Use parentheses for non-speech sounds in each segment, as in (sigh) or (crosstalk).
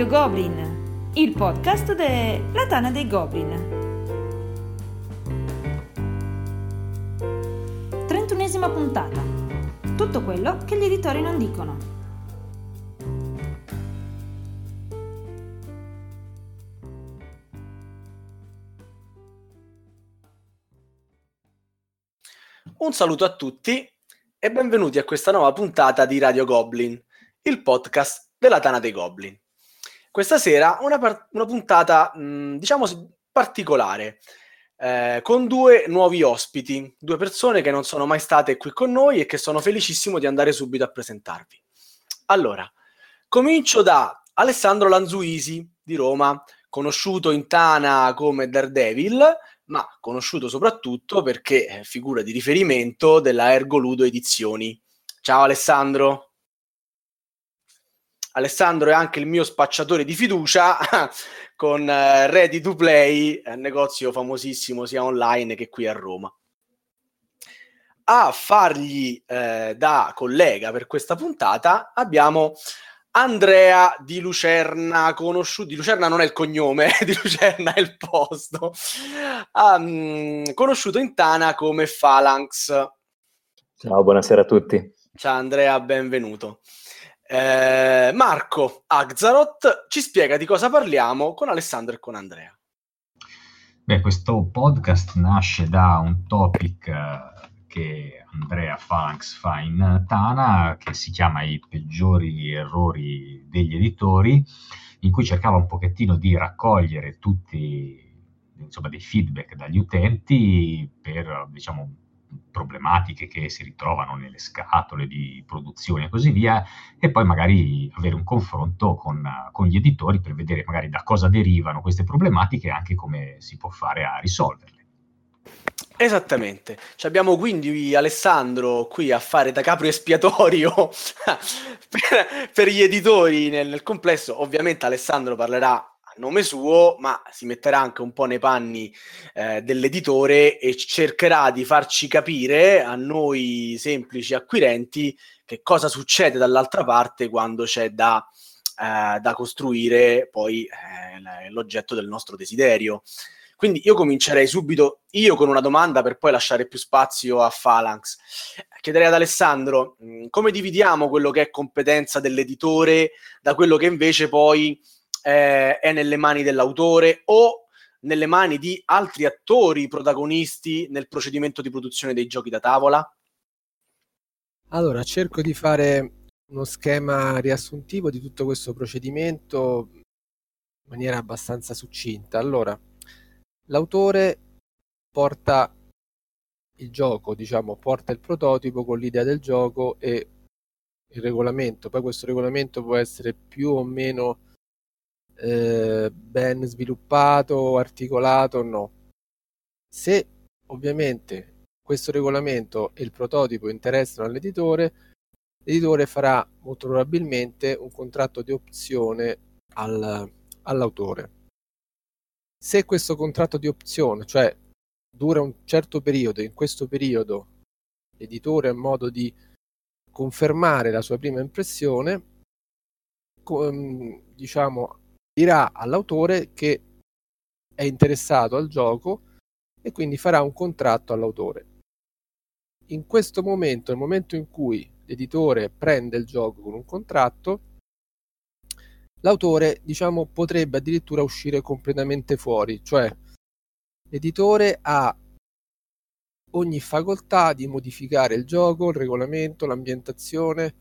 Radio Goblin, il podcast della Tana dei Goblin. 31esima puntata. Tutto quello che gli editori non dicono. Un saluto a tutti e benvenuti a questa nuova puntata di Radio Goblin, il podcast della Tana dei Goblin. Questa sera una, par- una puntata, mh, diciamo, particolare, eh, con due nuovi ospiti, due persone che non sono mai state qui con noi e che sono felicissimo di andare subito a presentarvi. Allora, comincio da Alessandro Lanzuisi di Roma, conosciuto in Tana come Daredevil, ma conosciuto soprattutto perché è figura di riferimento della Ergoludo Edizioni. Ciao Alessandro. Alessandro è anche il mio spacciatore di fiducia (laughs) con uh, Ready to Play, un negozio famosissimo sia online che qui a Roma. A fargli eh, da collega per questa puntata abbiamo Andrea di Lucerna, conosciuto di Lucerna non è il cognome, (laughs) di Lucerna è il posto, (laughs) um, conosciuto in Tana come Phalanx. Ciao, buonasera a tutti. Ciao Andrea, benvenuto. Eh, Marco Agzarot ci spiega di cosa parliamo con Alessandro e con Andrea. Beh, questo podcast nasce da un topic uh, che Andrea Phalanx fa in Tana, che si chiama I peggiori errori degli editori, in cui cercava un pochettino di raccogliere tutti insomma, dei feedback dagli utenti per, diciamo, problematiche che si ritrovano nelle scatole di produzione e così via, e poi magari avere un confronto con, con, gli editori per vedere magari da cosa derivano queste problematiche e anche come si può fare a risolverle. Esattamente, Ci abbiamo quindi Alessandro qui a fare da capro espiatorio (laughs) per, per, gli editori nel, nel complesso. Ovviamente Alessandro parlerà nome suo, ma si metterà anche un po' nei panni eh, dell'editore e cercherà di farci capire a noi semplici acquirenti che cosa succede dall'altra parte quando c'è da, eh, da costruire poi eh, l'oggetto del nostro desiderio. Quindi io comincerei subito io con una domanda per poi lasciare più spazio a Phalanx. Chiederei ad Alessandro mh, come dividiamo quello che è competenza dell'editore da quello che invece poi eh, è nelle mani dell'autore o nelle mani di altri attori protagonisti nel procedimento di produzione dei giochi da tavola? Allora, cerco di fare uno schema riassuntivo di tutto questo procedimento in maniera abbastanza succinta. Allora, l'autore porta il gioco, diciamo, porta il prototipo con l'idea del gioco e il regolamento. Poi questo regolamento può essere più o meno eh, ben sviluppato, articolato, no. Se ovviamente questo regolamento e il prototipo interessano all'editore, l'editore farà molto probabilmente un contratto di opzione al, all'autore. Se questo contratto di opzione, cioè dura un certo periodo, in questo periodo l'editore ha modo di confermare la sua prima impressione, diciamo dirà all'autore che è interessato al gioco e quindi farà un contratto all'autore. In questo momento, nel momento in cui l'editore prende il gioco con un contratto, l'autore diciamo, potrebbe addirittura uscire completamente fuori, cioè l'editore ha ogni facoltà di modificare il gioco, il regolamento, l'ambientazione,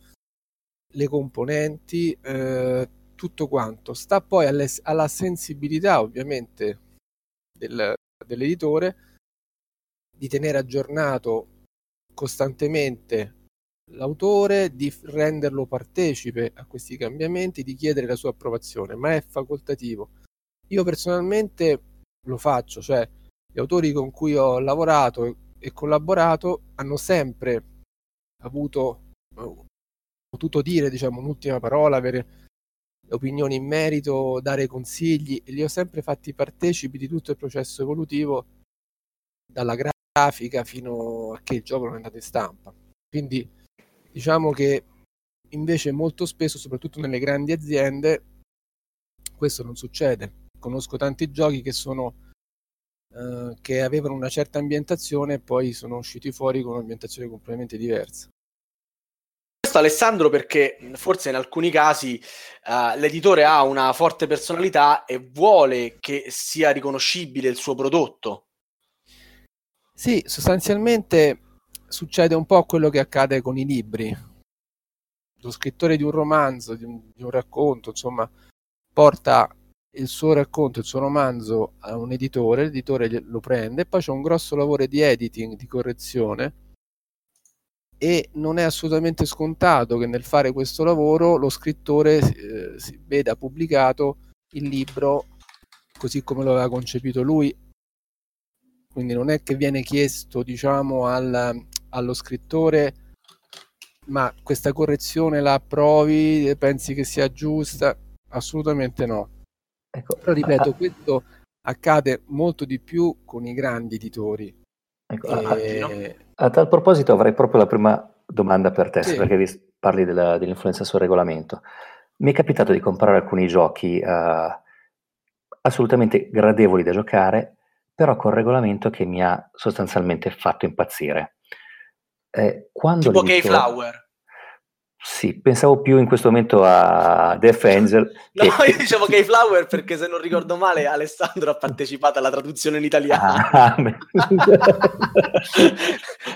le componenti, eh, tutto quanto. Sta poi alle, alla sensibilità, ovviamente, del, dell'editore di tenere aggiornato costantemente l'autore, di renderlo partecipe a questi cambiamenti, di chiedere la sua approvazione, ma è facoltativo. Io personalmente lo faccio, cioè gli autori con cui ho lavorato e collaborato hanno sempre avuto potuto dire diciamo un'ultima parola, avere opinioni in merito, dare consigli li ho sempre fatti partecipi di tutto il processo evolutivo dalla grafica fino a che il gioco non è andato in stampa. Quindi diciamo che invece molto spesso, soprattutto nelle grandi aziende, Questo non succede. Conosco tanti giochi che sono eh, che avevano una certa ambientazione e poi sono usciti fuori con un'ambientazione completamente diversa. Questo Alessandro perché forse in alcuni casi uh, l'editore ha una forte personalità e vuole che sia riconoscibile il suo prodotto. Sì, sostanzialmente succede un po' quello che accade con i libri. Lo scrittore di un romanzo, di un, di un racconto, insomma, porta il suo racconto, il suo romanzo a un editore, l'editore lo prende, poi c'è un grosso lavoro di editing, di correzione e non è assolutamente scontato che nel fare questo lavoro lo scrittore eh, si veda pubblicato il libro così come lo aveva concepito lui. Quindi non è che viene chiesto, diciamo, al, allo scrittore ma questa correzione la approvi, pensi che sia giusta? Assolutamente no Ecco, Però ripeto, a, questo accade molto di più con i grandi editori. Ecco, e... a, a, tal proposito avrei proprio la prima domanda per te, sì. perché parli della, dell'influenza sul regolamento. Mi è capitato di comprare alcuni giochi uh, assolutamente gradevoli da giocare, però con regolamento che mi ha sostanzialmente fatto impazzire. Eh, tipo Keyflower. Sì, pensavo più in questo momento a Death Angel. (laughs) no, che... io dicevo che i Flower perché se non ricordo male Alessandro ha partecipato alla traduzione in italiano. Ah, (laughs)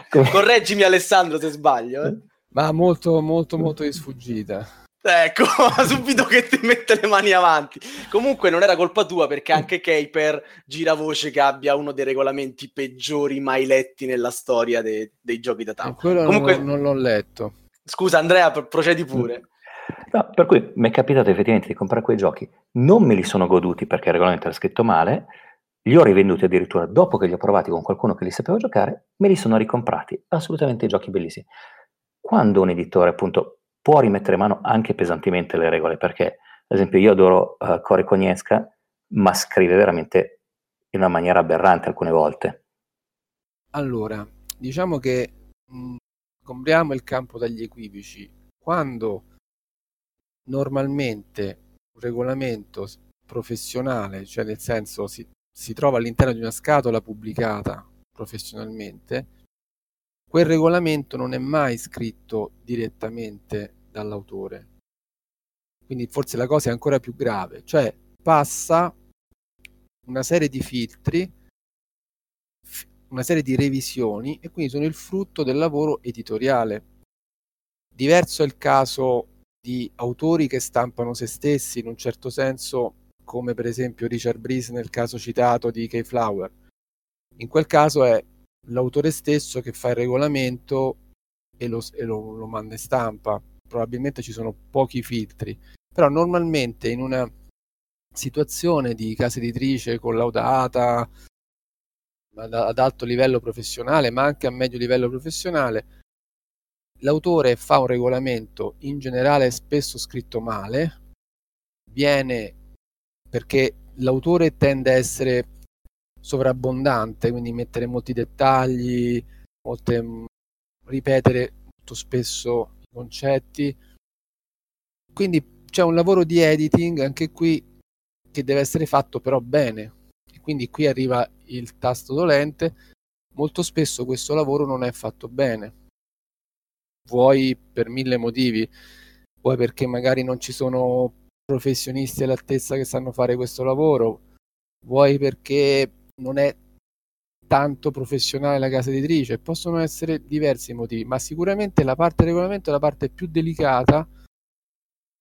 Correggimi Alessandro se sbaglio. Eh. Ma molto, molto, molto di sfuggita. Ecco, (laughs) subito che ti mette le mani avanti. Comunque non era colpa tua perché anche Caper gira voce che abbia uno dei regolamenti peggiori mai letti nella storia de- dei giochi da tavolo. Comunque non, non l'ho letto. Scusa Andrea, procedi pure. No, per cui mi è capitato effettivamente di comprare quei giochi, non me li sono goduti perché il regolamento era scritto male, li ho rivenduti addirittura dopo che li ho provati con qualcuno che li sapeva giocare, me li sono ricomprati, assolutamente giochi bellissimi. Quando un editore appunto può rimettere mano anche pesantemente le regole, perché ad esempio io adoro uh, Core Cognesca, ma scrive veramente in una maniera aberrante alcune volte. Allora, diciamo che mh, compriamo il campo dagli equivoci. Quando normalmente un regolamento professionale, cioè nel senso si, si trova all'interno di una scatola pubblicata professionalmente, quel regolamento non è mai scritto direttamente dall'autore. Quindi forse la cosa è ancora più grave, cioè passa una serie di filtri una serie di revisioni e quindi sono il frutto del lavoro editoriale. Diverso è il caso di autori che stampano se stessi in un certo senso, come per esempio Richard Breeze nel caso citato di Keyflower. In quel caso è l'autore stesso che fa il regolamento e lo, e lo, lo manda in stampa. Probabilmente ci sono pochi filtri, però normalmente in una situazione di casa editrice collaudata, ad alto livello professionale, ma anche a medio livello professionale, l'autore fa un regolamento in generale spesso scritto male, viene perché l'autore tende a essere sovrabbondante, quindi mettere molti dettagli, molte, ripetere molto spesso i concetti. Quindi c'è un lavoro di editing anche qui che deve essere fatto però bene, quindi qui arriva il tasto dolente. Molto spesso questo lavoro non è fatto bene, vuoi per mille motivi, vuoi perché magari non ci sono professionisti all'altezza che sanno fare questo lavoro, vuoi perché non è tanto professionale la casa editrice, possono essere diversi motivi, ma sicuramente la parte regolamento è la parte più delicata,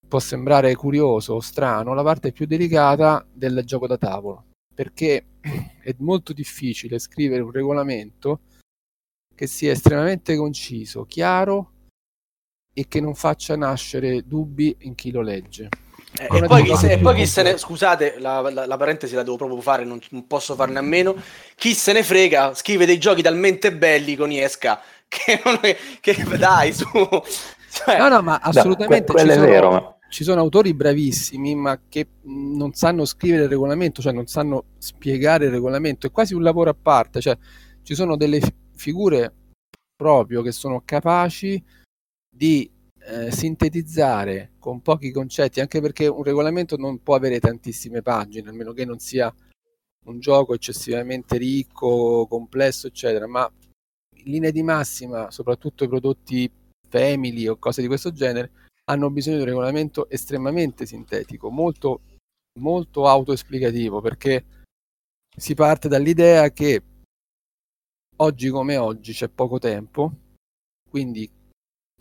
può sembrare curioso o strano, la parte più delicata del gioco da tavolo perché (clears throat) è molto difficile scrivere un regolamento che sia estremamente conciso, chiaro e che non faccia nascere dubbi in chi lo legge. Eh, e, poi chi, se, e, poi chi, se, ne scusate, la, la, la, parentesi la devo proprio fare, non, non, posso farne a meno. Chi se ne frega, scrive dei giochi talmente belli con Iesca che, non è, che (laughs) dai su. Cioè, no, no, ma assolutamente. No, que- quello è sono... vero. Ma ci sono autori bravissimi ma che non sanno scrivere il regolamento, cioè non sanno spiegare il regolamento, è quasi un lavoro a parte, cioè ci sono delle figure proprio che sono capaci di eh, sintetizzare con pochi concetti, anche perché un regolamento non può avere tantissime pagine, a meno che non sia un gioco eccessivamente ricco, complesso, eccetera, ma in linea di massima, soprattutto i prodotti family o cose di questo genere, hanno bisogno di un regolamento estremamente sintetico, molto, molto autoesplicativo, perché si parte dall'idea che oggi come oggi c'è poco tempo, quindi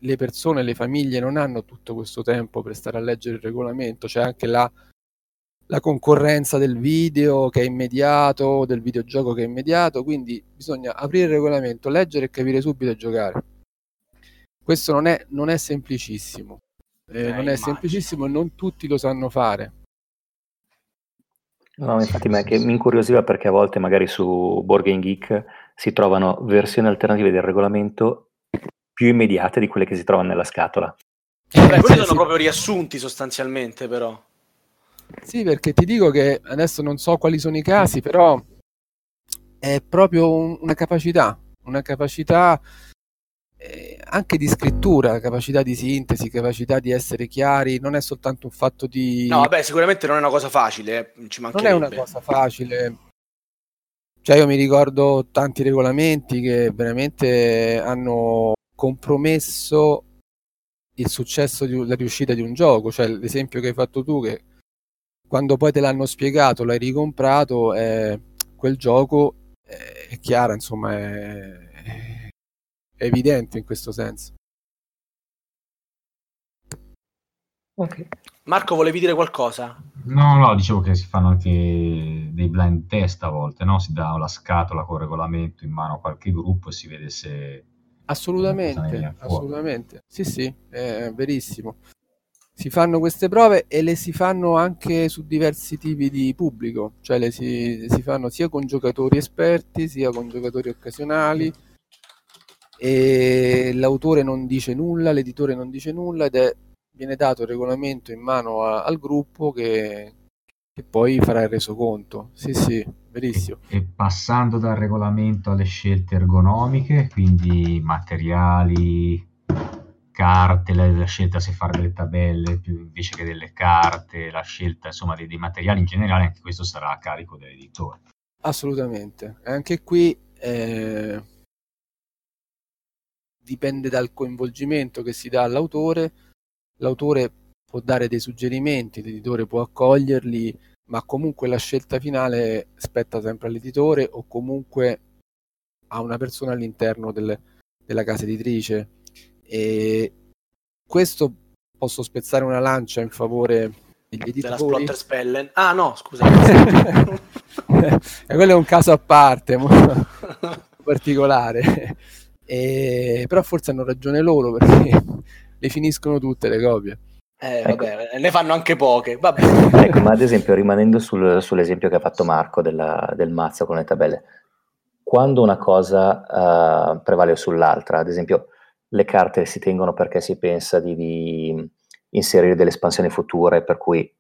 le persone, le famiglie non hanno tutto questo tempo per stare a leggere il regolamento, c'è anche la, la concorrenza del video che è immediato, del videogioco che è immediato, quindi bisogna aprire il regolamento, leggere e capire subito e giocare. Questo non è, non è semplicissimo, eh, eh, non è semplicissimo e non tutti lo sanno fare. No, infatti me che mi incuriosiva perché a volte magari su Board Game Geek si trovano versioni alternative del regolamento più immediate di quelle che si trovano nella scatola. Beh, quelli sono proprio riassunti sostanzialmente, però. Sì, perché ti dico che adesso non so quali sono i casi, però è proprio un, una capacità, una capacità eh, anche di scrittura, capacità di sintesi, capacità di essere chiari, non è soltanto un fatto di... No, vabbè, sicuramente non è una cosa facile, eh, ci non è una cosa facile. Cioè io mi ricordo tanti regolamenti che veramente hanno compromesso il successo, di, la riuscita di un gioco. Cioè, l'esempio che hai fatto tu, che quando poi te l'hanno spiegato, l'hai ricomprato, eh, quel gioco è, è chiaro, insomma, è, evidente in questo senso. Okay. Marco, volevi dire qualcosa? No, no, dicevo che si fanno anche dei blind test a volte, no? Si dà la scatola con il regolamento in mano a qualche gruppo e si vede se Assolutamente, assolutamente. Sì, sì, è verissimo. Si fanno queste prove e le si fanno anche su diversi tipi di pubblico, cioè le si, si fanno sia con giocatori esperti sia con giocatori occasionali e l'autore non dice nulla, l'editore non dice nulla ed è, viene dato il regolamento in mano a, al gruppo che, che poi farà il resoconto. Sì, sì, verissimo. E passando dal regolamento alle scelte ergonomiche, quindi materiali, carte, la, la, scelta se fare delle tabelle più, invece che delle carte, la scelta insomma dei, dei, materiali in generale, anche questo sarà a carico dell'editore. Assolutamente. Anche qui eh, dipende dal coinvolgimento che si dà all'autore. L'autore può dare dei suggerimenti, l'editore può accoglierli, ma comunque la scelta finale spetta sempre all'editore o comunque a una persona all'interno del, della casa editrice. E questo posso spezzare una lancia in favore degli editori. Della Splotter Spellen. Ah no, scusa. (laughs) quello è un caso a parte, molto (laughs) particolare. E, però forse hanno ragione loro perché (laughs) le finiscono tutte le copie. Eh, ecco. vabbè, ne fanno anche poche. (laughs) ecco, ma ad esempio, rimanendo sul, sull'esempio che ha fatto Marco della, del mazzo con le tabelle, quando una cosa uh, prevale sull'altra, ad esempio, le carte si tengono perché si pensa di, di inserire delle espansioni future, per cui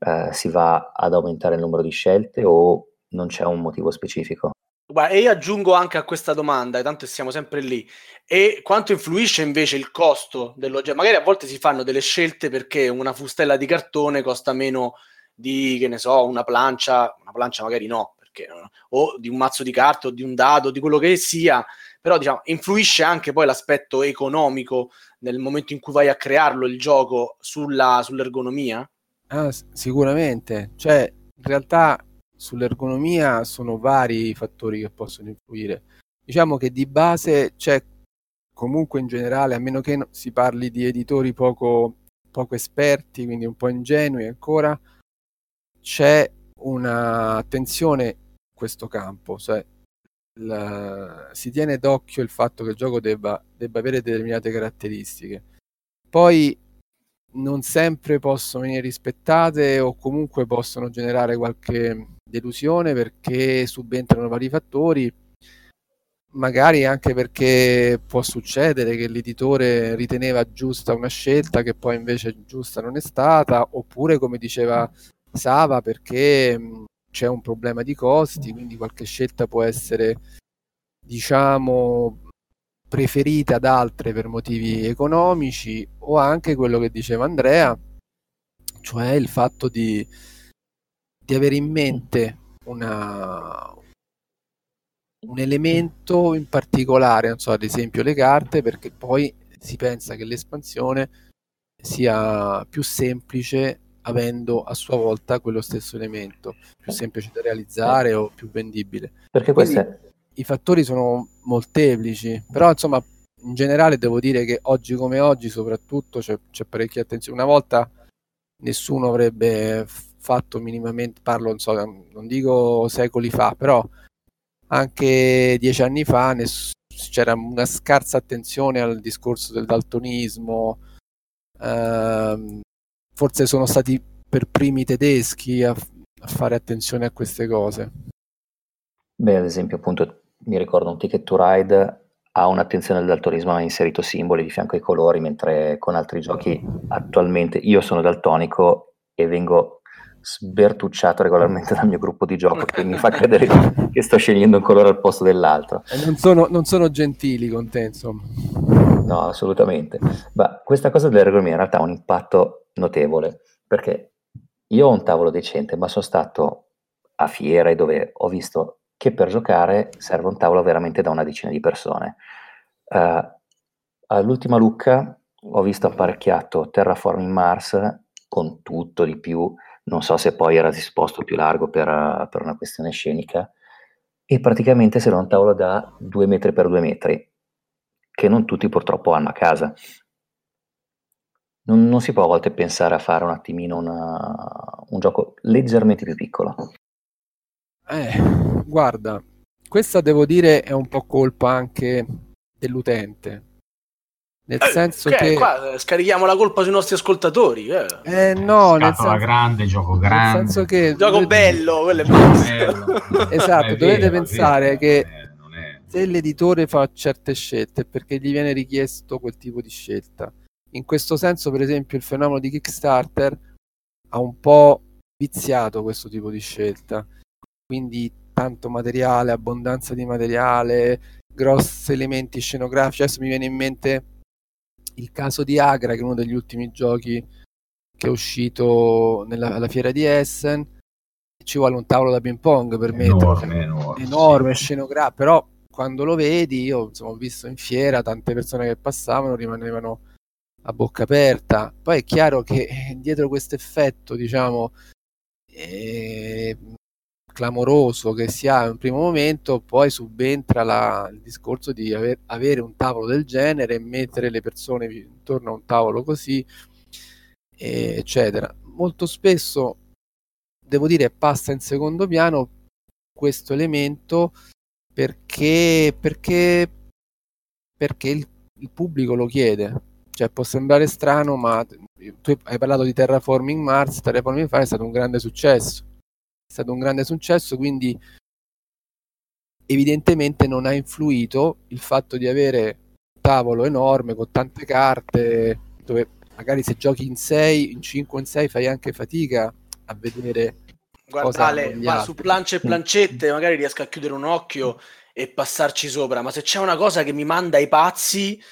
uh, si va ad aumentare il numero di scelte o non c'è un motivo specifico? Guarda, e io aggiungo anche a questa domanda, tanto siamo sempre lì, e quanto influisce invece il costo dell'oggetto? Magari a volte si fanno delle scelte perché una fustella di cartone costa meno di, che ne so, una plancia, una plancia magari no, perché, o di un mazzo di carte o di un dado, di quello che sia, però diciamo, influisce anche poi l'aspetto economico nel momento in cui vai a crearlo il gioco sulla, sull'ergonomia? Ah, sicuramente, cioè in realtà sull'ergonomia sono vari i fattori che possono influire. Diciamo che di base c'è comunque in generale, a meno che si parli di editori poco, poco esperti, quindi un po' ingenui ancora, c'è un'attenzione in questo campo, cioè la, si tiene d'occhio il fatto che il gioco debba, debba avere determinate caratteristiche. Poi non sempre possono venire rispettate o comunque possono generare qualche delusione perché subentrano vari fattori, magari anche perché può succedere che l'editore riteneva giusta una scelta che poi invece giusta non è stata, oppure come diceva Sava perché c'è un problema di costi, quindi qualche scelta può essere diciamo preferite ad altre per motivi economici o anche quello che diceva Andrea, cioè il fatto di, di avere in mente una, un elemento in particolare, non so, ad esempio le carte, perché poi si pensa che l'espansione sia più semplice avendo a sua volta quello stesso elemento, più semplice da realizzare o più vendibile. Perché Quindi queste... i fattori sono molteplici, però insomma in generale devo dire che oggi come oggi soprattutto c'è, c'è parecchia attenzione. Una volta nessuno avrebbe fatto minimamente, parlo non, so, non dico secoli fa, però anche dieci anni fa ness- c'era una scarsa attenzione al discorso del daltonismo, ehm, forse sono stati per primi i tedeschi a, a fare attenzione a queste cose. Beh, ad esempio, appunto, mi ricordo un Ticket to Ride ha un'attenzione al daltonismo, ha inserito simboli di fianco ai colori, mentre con altri giochi attualmente io sono daltonico e vengo sbertucciato regolarmente dal mio gruppo di gioco che mi fa credere che sto scegliendo un colore al posto dell'altro. E non sono, non sono gentili con te, insomma. No, assolutamente. Ma questa cosa dell'ergonomia in realtà ha un impatto notevole, perché io ho un tavolo decente, ma sono stato a fiere dove ho visto che per giocare serve un tavolo veramente da una decina di persone. Uh, all'ultima Lucca ho visto apparecchiato Terraforming Mars con tutto di più, non so se poi era disposto più largo per, per una questione scenica, e praticamente c'era un tavolo da 2 metri per 2 metri, che non tutti purtroppo hanno a casa. Non, non si può a volte pensare a fare un attimino una, un gioco leggermente più piccolo. Eh, guarda, questa devo dire è un po' colpa anche dell'utente. Nel Eh, senso che che... qua scarichiamo la colpa sui nostri ascoltatori. eh. Eh no, nel senso, grande, gioco nel grande. senso che... Gioco dovete- bello, quello è bello. (laughs) Esatto, È dovete vero, pensare vero, che- è- se l'editore fa certe scelte è perché gli viene richiesto quel tipo di scelta. In questo senso, per esempio, il fenomeno di Kickstarter ha un po' viziato questo tipo di scelta. Quindi tanto materiale, abbondanza di materiale, grossi elementi scenografici. Adesso mi viene in mente il caso di Agra, che è uno degli ultimi giochi che è uscito nella, alla fiera di Essen. Ci vuole un tavolo da ping pong per metterlo enorme, enorme. enorme, scenografico, però quando lo vedi, io insomma, ho visto in fiera tante persone che passavano, rimanevano a bocca aperta. Poi è chiaro che eh, dietro questo effetto, diciamo, eh, clamoroso che si ha in un primo momento, poi subentra la- il discorso di aver- avere un tavolo del genere e mettere le persone intorno a un tavolo così, eccetera. Molto spesso, devo dire, passa in secondo piano questo elemento perché, perché, perché il, il pubblico lo chiede. Cioè, può sembrare strano, ma tu hai parlato di Terraforming Mars, Terraforming Mars è stato un grande successo. È stato un grande successo, quindi evidentemente non ha influito il fatto di avere un tavolo enorme con tante carte, dove magari se giochi in 6, in 5 in 6 fai anche fatica a vedere Guarda, Ale, ma altri. su planche e plancette magari riesco a chiudere un occhio e passarci sopra, ma se c'è una cosa che mi manda ai pazzi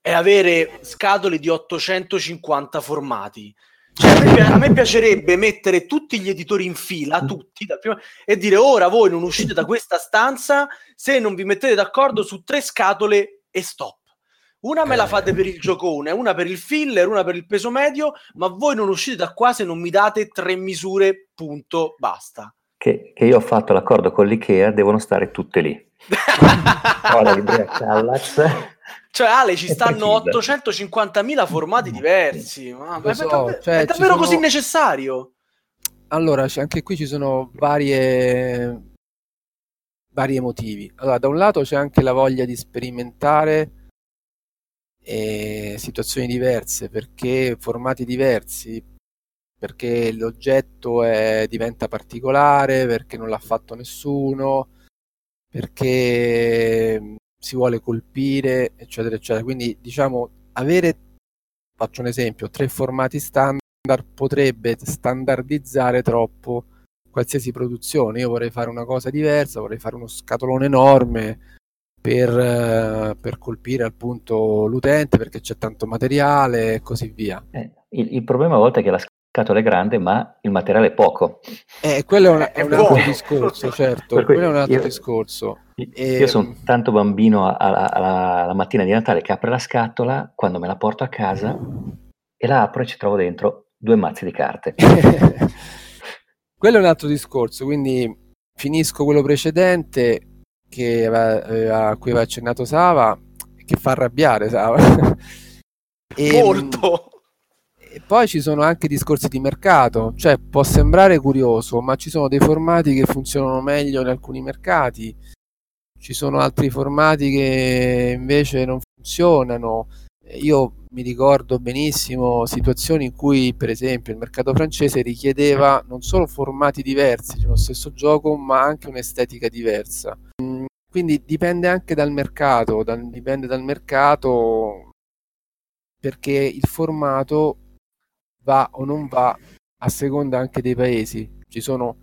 è avere scatole di 850 formati. Cioè, a, me, pi- a me piacerebbe mettere tutti gli editori in fila, tutti, dal primo- e dire ora voi non uscite da questa stanza se non vi mettete d'accordo su tre scatole e stop. Una me la fate per il giocone, una per il filler, una per il peso medio, ma voi non uscite da qua se non mi date tre misure, punto, basta. Che, che io ho fatto l'accordo con l'IKEA, devono stare tutte lì. (laughs) Ho la libreria Kallax. Cioè, Ale, ci stanno precisa. 850.000 formati diversi. Ma, è, so, davvero- cioè, è davvero sono- così necessario? Allora, anche qui ci sono varie vari motivi. Allora, da un lato c'è anche la voglia di sperimentare eh, situazioni diverse, perché formati diversi, perché l'oggetto è- diventa particolare, perché non l'ha fatto nessuno, perché si vuole colpire, eccetera, eccetera. Quindi, diciamo, avere, faccio un esempio, tre formati standard potrebbe standardizzare troppo qualsiasi produzione. Io vorrei fare una cosa diversa, vorrei fare uno scatolone enorme, per, eh, per colpire appunto l'utente perché c'è tanto materiale e così via. Eh, il, il problema a volte è che la scatola è grande, ma il materiale è poco. Eh, quello è un, è È un altro discorso, (laughs) certo, cui quello è un altro io- discorso. Io E- sono tanto bambino alla, alla mattina di Natale che apre la scatola quando me la porto a casa e la apro e ci trovo dentro due mazzi di carte. (laughs) quello è un altro discorso, quindi finisco quello precedente che aveva- aveva- a cui aveva accennato Sava, che fa arrabbiare Sava. (laughs) E, Molto. E poi ci sono anche discorsi di mercato, cioè può sembrare curioso, ma ci sono dei formati che funzionano meglio in alcuni mercati, ci sono altri formati che invece non funzionano. Io mi ricordo benissimo situazioni in cui, per esempio, il mercato francese richiedeva non solo formati diversi di uno stesso gioco, ma anche un'estetica diversa. Mm, Quindi dipende anche dal mercato, dal- dipende dal mercato perché il formato va o non va a seconda anche dei paesi. Ci sono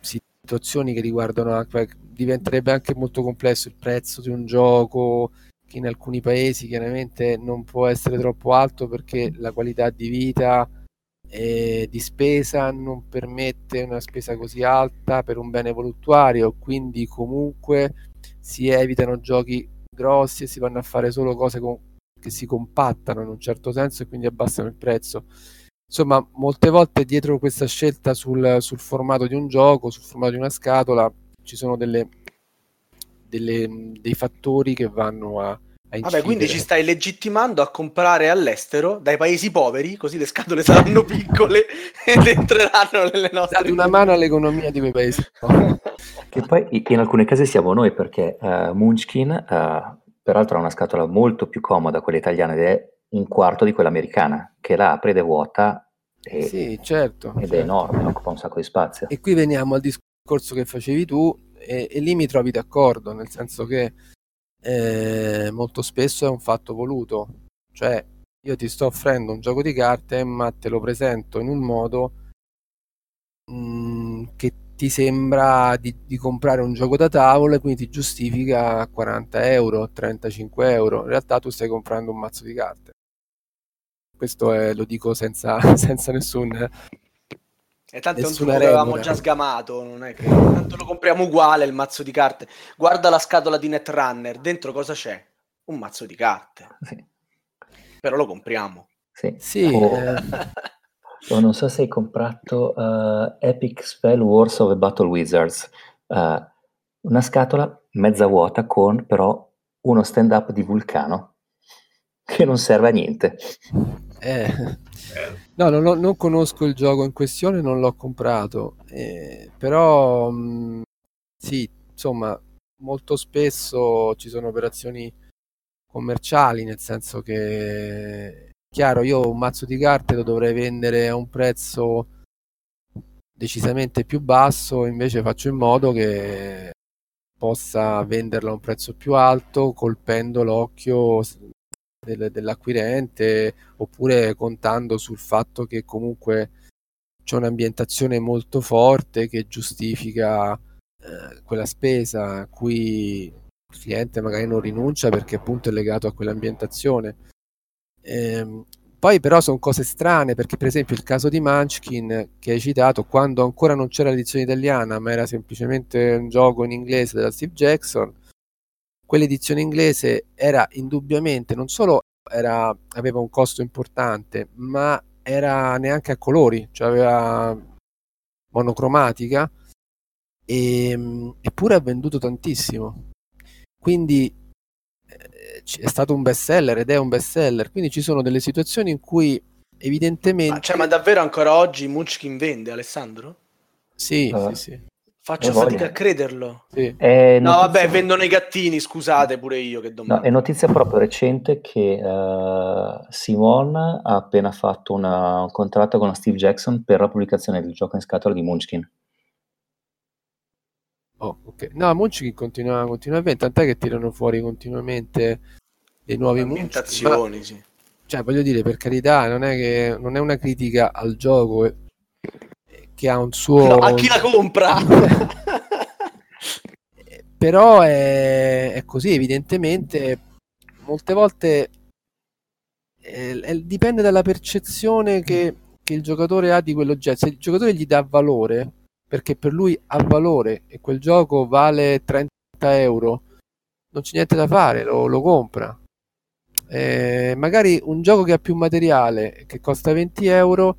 situazioni che riguardano anche, diventerebbe anche molto complesso il prezzo di un gioco che in alcuni paesi chiaramente non può essere troppo alto perché la qualità di vita e di spesa non permette una spesa così alta per un bene voluttuario, quindi comunque si evitano giochi grossi e si vanno a fare solo cose con- che si compattano in un certo senso e quindi abbassano il prezzo. Insomma, molte volte dietro questa scelta sul, sul formato di un gioco, sul formato di una scatola, ci sono delle, delle- dei fattori che vanno a, a Vabbè, quindi ci stai legittimando a comprare all'estero dai paesi poveri, così le scatole saranno (laughs) piccole (laughs) ed entreranno nelle nostre. Date una mano all'economia di quei paesi. Che poi in alcuni casi siamo noi perché eh, Munchkin, eh, peraltro ha una scatola molto più comoda, quella italiana, ed è un quarto di quella americana, che la apre ed è vuota e- Sì, certo. ed è certo. enorme, occupa un sacco di spazio. E qui veniamo al discorso che facevi tu e, e lì mi trovi d'accordo, nel senso che eh, molto spesso è un fatto voluto, cioè io ti sto offrendo un gioco di carte ma te lo presento in un modo mm, che ti sembra di, di comprare un gioco da tavola e quindi ti giustifica 40 euro, 35 euro, in realtà tu stai comprando un mazzo di carte. Questo è- lo dico senza, (laughs) senza nessun... E tanto è un trucco che avevamo già sgamato, non è che tanto lo compriamo uguale il mazzo di carte. Guarda la scatola di Netrunner, dentro cosa c'è? Un mazzo di carte, Sì, però lo compriamo. sì. Sì, O- (laughs) eh, o non so se hai comprato eh, Epic Spell Wars of the Battle Wizards, eh, una scatola mezza vuota con però uno stand-up di Vulcano (laughs) che non serve a niente. Eh, no, non, lo- non conosco il gioco in questione, non l'ho comprato, eh, però mh, sì, insomma, molto spesso ci sono operazioni commerciali, nel senso che, chiaro, io un mazzo di carte lo dovrei vendere a un prezzo decisamente più basso, invece faccio in modo che possa venderlo a un prezzo più alto, colpendo l'occhio del- dell'acquirente oppure contando sul fatto che comunque c'è un'ambientazione molto forte che giustifica eh, quella spesa a cui il cliente magari non rinuncia perché appunto è legato a quell'ambientazione. Ehm, poi però sono cose strane perché per esempio il caso di Munchkin che hai citato quando ancora non c'era l'edizione italiana ma era semplicemente un gioco in inglese della Steve Jackson quell'edizione inglese era indubbiamente non solo era- aveva un costo importante, ma era neanche a colori, cioè aveva monocromatica e, eppure ha venduto tantissimo. Quindi eh, è stato un best seller ed è un best seller. Quindi ci sono delle situazioni in cui evidentemente Ma, cioè, ma davvero ancora oggi Munchkin vende, Alessandro? sì, Ah. sì, sì, Faccio Eh, voglio. fatica a crederlo. sì. No, notizia- vabbè, vendono i gattini, scusate pure io che No, domanda. è notizia proprio recente che eh, Simon ha appena fatto una- un contratto con Steve Jackson per la pubblicazione del gioco in scatola di Munchkin. Oh, ok. No, Munchkin continua, continua a vendere, tant'è che tirano fuori continuamente dei nuovi Ambientazioni, sì. cioè voglio dire per carità non è che non è una critica al gioco eh, che ha un suo No, a chi la compra? (laughs) Però è, è così, evidentemente molte volte eh, dipende dalla percezione che, che, il giocatore ha di quell'oggetto. Se il giocatore gli dà valore, perché per lui ha valore e quel gioco vale 30 euro, non c'è niente da fare, lo, lo compra. Eh, magari un gioco che ha più materiale, che costa 20 euro,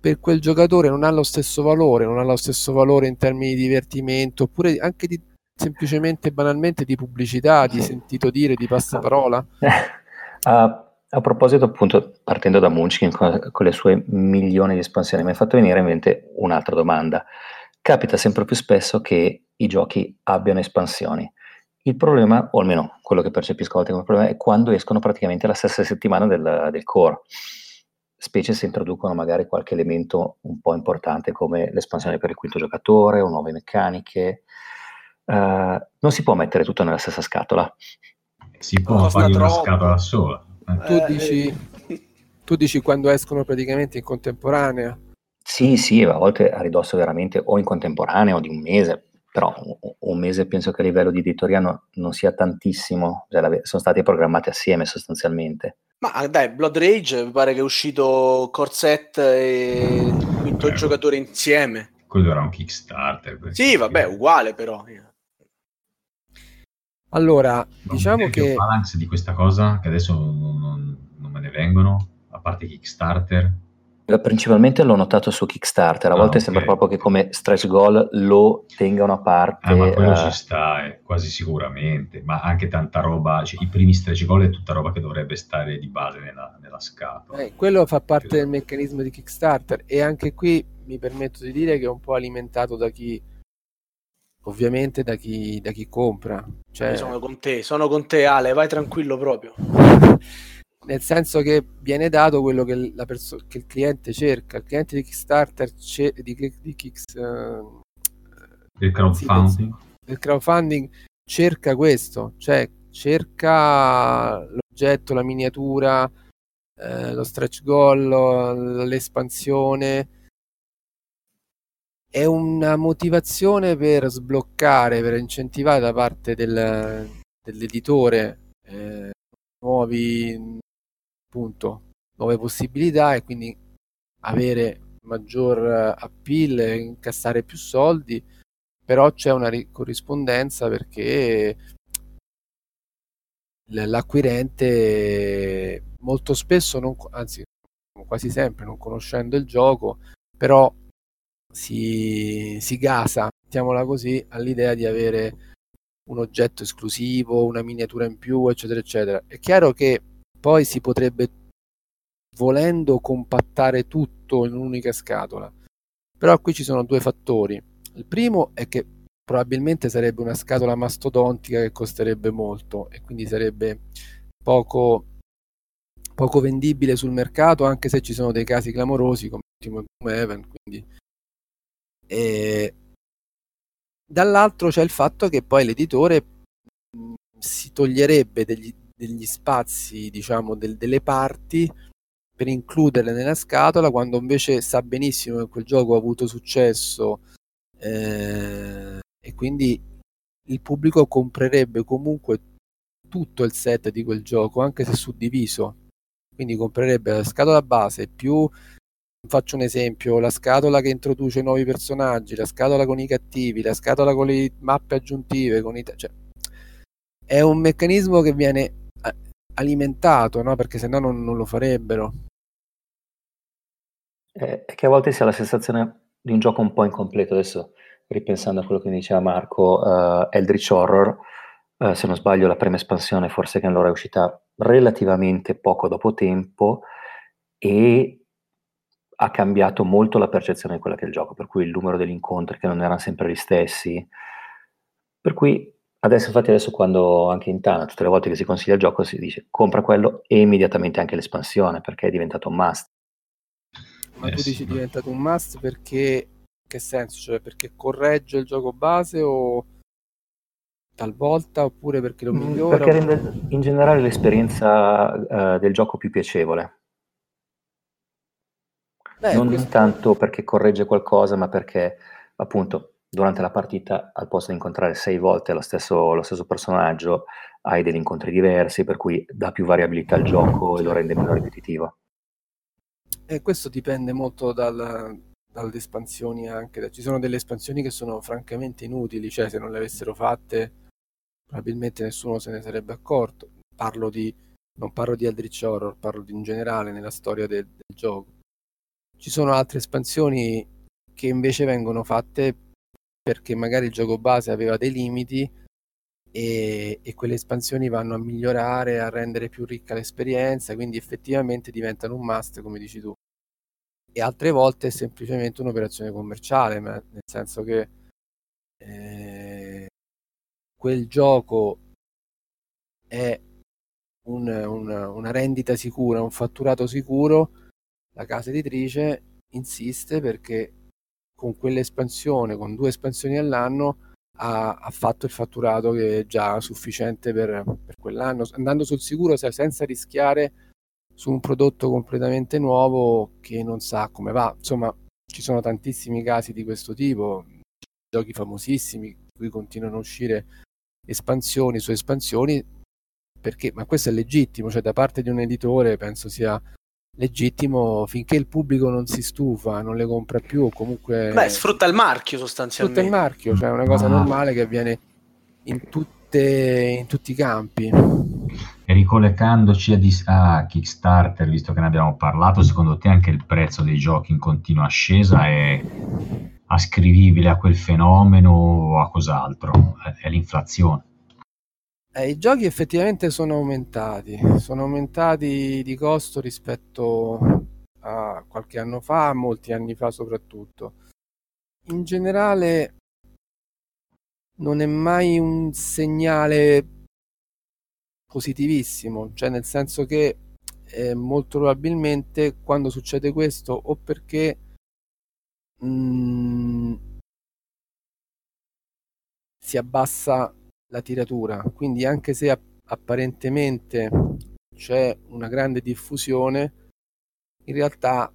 per quel giocatore non ha lo stesso valore, non ha lo stesso valore in termini di divertimento, oppure anche di, semplicemente banalmente di pubblicità, di sentito dire, di passaparola. Uh, (laughs) a proposito, appunto, partendo da Munchkin con, con, le sue milioni di espansioni, mi ha fatto venire in mente un'altra domanda. Capita sempre più spesso che i giochi abbiano espansioni. Il problema, o almeno quello che percepisco a volte come problema, è quando escono praticamente la stessa settimana del, del core specie se introducono magari qualche elemento un po' importante come l'espansione per il quinto giocatore o nuove meccaniche. Uh, non si può mettere tutto nella stessa scatola. Si può fare una scatola sola. Eh. Tu, dici, tu dici quando escono praticamente in contemporanea? Sì, sì, a volte a ridosso veramente o in contemporanea o di un mese, però un mese penso che a livello di editoria no, non sia tantissimo, cioè, sono stati programmati assieme sostanzialmente. Ma dai, Blood Rage mi pare che è uscito Corset e il quinto giocatore insieme. Quello era un Kickstarter. Sì, vabbè, uguale però. Allora, Ma diciamo che... balance di questa cosa, che adesso non, non, non me ne vengono, a parte Kickstarter, eh, principalmente l'ho notato su Kickstarter, a ah, volte okay. sembra proprio che come stretch goal lo tengano a parte. Ah, ma quello uh... ci sta, eh, quasi sicuramente, ma anche tanta roba, cioè, i primi stretch goal è tutta roba che dovrebbe stare di base nella, nella scatola. Eh, quello fa parte Credo. del meccanismo di Kickstarter e anche qui mi permetto di dire che è un po' alimentato da chi ovviamente da chi, da chi compra. Cioè... sono con te, sono con te Ale, vai tranquillo proprio. (laughs) nel senso che viene dato quello che, perso- che, il cliente cerca. Il cliente di Kickstarter, ce- di, di Kicks, uh, del crowdfunding. Sì, del crowdfunding cerca questo, cioè cerca l'oggetto, la miniatura, eh, lo stretch goal, l'espansione. È una motivazione per sbloccare, per incentivare da parte del, dell'editore eh, nuovi appunto nuove possibilità e quindi avere maggior appeal, incassare più soldi, però c'è una corrispondenza perché l'acquirente molto spesso, non, anzi quasi sempre non conoscendo il gioco, però si, si gasa, mettiamola così, all'idea di avere un oggetto esclusivo, una miniatura in più, eccetera, eccetera. È chiaro che poi si potrebbe, volendo, compattare tutto in un'unica scatola. Però qui ci sono due fattori. Il primo è che probabilmente sarebbe una scatola mastodontica che costerebbe molto e quindi sarebbe poco, poco vendibile sul mercato, anche se ci sono dei casi clamorosi come l'ultimo Doom Heaven. Quindi. E... Dall'altro c'è il fatto che poi l'editore si toglierebbe degli, degli spazi, diciamo, del, delle parti per includerle nella scatola, quando invece sa benissimo che quel gioco ha avuto successo eh, e quindi il pubblico comprerebbe comunque tutto il set di quel gioco, anche se suddiviso. Quindi comprerebbe la scatola base più faccio un esempio, la scatola che introduce nuovi personaggi, la scatola con i cattivi, la scatola con le mappe aggiuntive, con i cioè, è un meccanismo che viene alimentato, no? perché sennò non, non lo farebbero. È che a volte si ha la sensazione di un gioco un po' incompleto. Adesso, ripensando a quello che diceva Marco, uh, Eldritch Horror, uh, se non sbaglio, la prima espansione forse che allora è uscita relativamente poco dopo tempo e ha cambiato molto la percezione di quello che è il gioco, per cui il numero degli incontri che non erano sempre gli stessi. Per cui Adesso, infatti, adesso quando anche in Tana, tutte le volte che si consiglia il gioco, si dice compra quello e immediatamente anche l'espansione perché è diventato un must. Ma tu dici è diventato un must perché che senso? Cioè perché corregge il gioco base o talvolta oppure perché lo mm, migliora? Perché rende in generale l'esperienza uh, del gioco più piacevole. Beh, non questo... tanto perché corregge qualcosa, ma perché appunto durante la partita, al posto di incontrare sei volte lo stesso, lo stesso personaggio, hai degli incontri diversi, per cui dà più variabilità al gioco e lo rende meno ripetitivo. E questo dipende molto dal, dalle espansioni anche. Ci sono delle espansioni che sono francamente inutili, cioè se non le avessero fatte probabilmente nessuno se ne sarebbe accorto. Parlo di, non parlo di Eldritch Horror, parlo di in generale nella storia del, del gioco. Ci sono altre espansioni che invece vengono fatte perché magari il gioco base aveva dei limiti e, e, quelle espansioni vanno a migliorare, a rendere più ricca l'esperienza, quindi effettivamente diventano un must, come dici tu. E altre volte è semplicemente un'operazione commerciale, nel senso che eh, quel gioco è un, un, una rendita sicura, un fatturato sicuro, la casa editrice insiste perché con quell'espansione, con due espansioni all'anno, ha, ha fatto il fatturato che è già sufficiente per, per quell'anno, andando sul sicuro senza rischiare su un prodotto completamente nuovo che non sa come va. Insomma, ci sono tantissimi casi di questo tipo, giochi famosissimi, qui continuano a uscire espansioni su espansioni, perché, ma questo è legittimo, cioè da parte di un editore penso sia legittimo finché il pubblico non si stufa, non le compra più o comunque... Beh, sfrutta il marchio sostanzialmente. Sfrutta il marchio, cioè è una cosa ah. normale che avviene in, tutte, in tutti i campi. E ricollegandoci a, dis- a, Kickstarter, visto che ne abbiamo parlato, secondo te anche il prezzo dei giochi in continua ascesa è ascrivibile a quel fenomeno o a cos'altro? È l'inflazione. Eh, I giochi effettivamente sono aumentati, sono aumentati di costo rispetto a qualche anno fa, molti anni fa soprattutto. In generale non è mai un segnale positivissimo, cioè nel senso che eh, molto probabilmente quando succede questo o perché mh, mm, si abbassa la tiratura, quindi anche se apparentemente c'è una grande diffusione, in realtà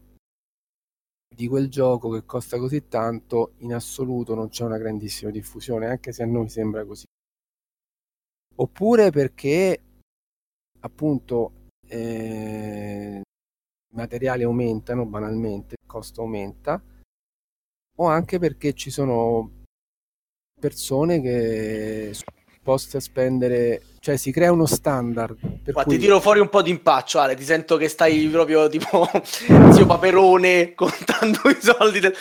di quel gioco che costa così tanto in assoluto non c'è una grandissima diffusione, anche se a noi sembra così. Oppure perché appunto eh, i materiali aumentano banalmente, il costo aumenta, o anche perché ci sono persone che sono disposte a spendere, cioè si crea uno standard. Per cui... Ti tiro fuori un po' di impaccio, Ale, ti sento che stai proprio tipo (laughs) zio Paperone contando i soldi. Del...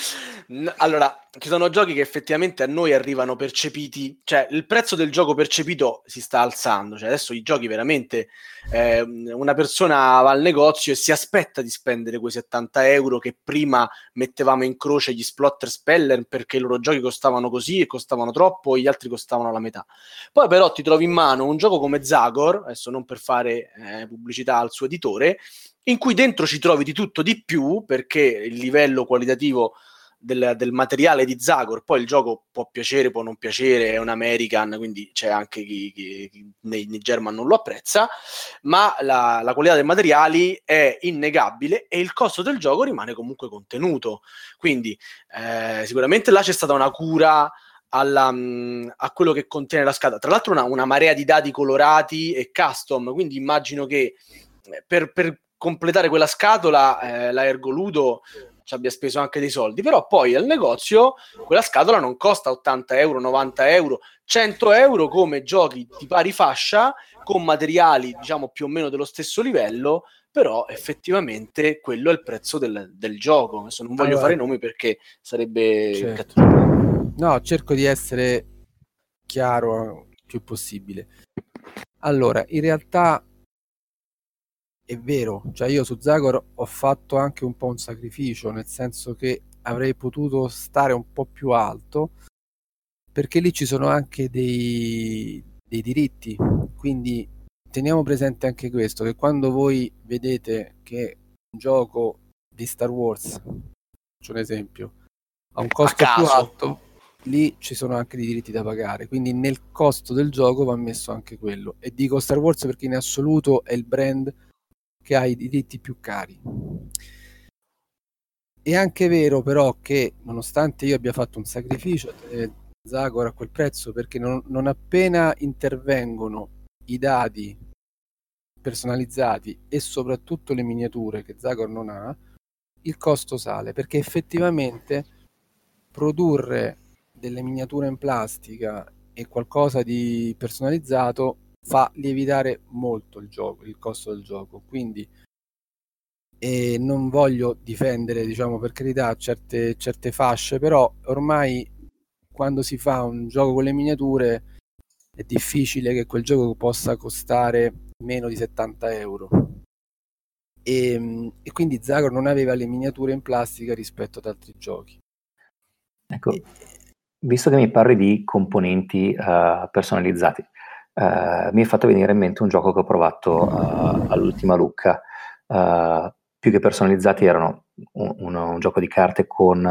Allora, ci sono giochi che effettivamente a noi arrivano percepiti, cioè il prezzo del gioco percepito si sta alzando, cioè adesso i giochi veramente, eh, una persona va al negozio e si aspetta di spendere quei 70 euro che prima mettevamo in croce gli Splotter Speller perché i loro giochi costavano così e costavano troppo e gli altri costavano la metà. Poi però ti trovi in mano un gioco come Zagor, adesso non per fare eh, pubblicità al suo editore, in cui dentro ci trovi di tutto di più perché il livello qualitativo del, del, materiale di Zagor. Poi il gioco può piacere, può non piacere, è un American, quindi c'è anche chi, chi, chi nei, nei, German non lo apprezza, ma la, la, qualità dei materiali è innegabile e il costo del gioco rimane comunque contenuto. Quindi eh, sicuramente là c'è stata una cura. Alla, mm, a quello che contiene la scatola. Tra l'altro, una, una, marea di dati colorati e custom. Quindi immagino che eh, per, per completare quella scatola eh, la Ergoludo ci abbia speso anche dei soldi, però poi al negozio quella scatola non costa 80 euro, 90 euro, 100 euro come giochi di pari fascia con materiali diciamo più o meno dello stesso livello, però effettivamente quello è il prezzo del, del gioco. Adesso non voglio allora, fare nomi perché sarebbe... Certo. No, cerco di essere chiaro il più possibile. Allora, in realtà è vero, cioè io su Zagor ho fatto anche un po' un sacrificio, nel senso che avrei potuto stare un po' più alto, perché lì ci sono anche dei, dei diritti, quindi teniamo presente anche questo, che quando voi vedete che un gioco di Star Wars, faccio un esempio, ha un costo più alto, lì ci sono anche dei diritti da pagare, quindi nel costo del gioco va messo anche quello. E dico Star Wars perché in assoluto è il brand che ha i diritti più cari. È anche vero però che nonostante io abbia fatto un sacrificio, eh, Zagor a quel prezzo perché non, non appena intervengono i dati personalizzati e soprattutto le miniature che Zagor non ha, il costo sale perché effettivamente produrre delle miniature in plastica e qualcosa di personalizzato fa lievitare molto il gioco, il costo del gioco. Quindi e non voglio difendere, diciamo per carità, certe, certe fasce, però ormai quando si fa un gioco con le miniature è difficile che quel gioco possa costare meno di 70 euro. E, e quindi Zagor non aveva le miniature in plastica rispetto ad altri giochi. Ecco, visto che mi parli di componenti uh, personalizzati, uh, mi è fatto venire in mente un gioco che ho provato uh, all'ultima Lucca. più che personalizzati erano un, un, un gioco di carte con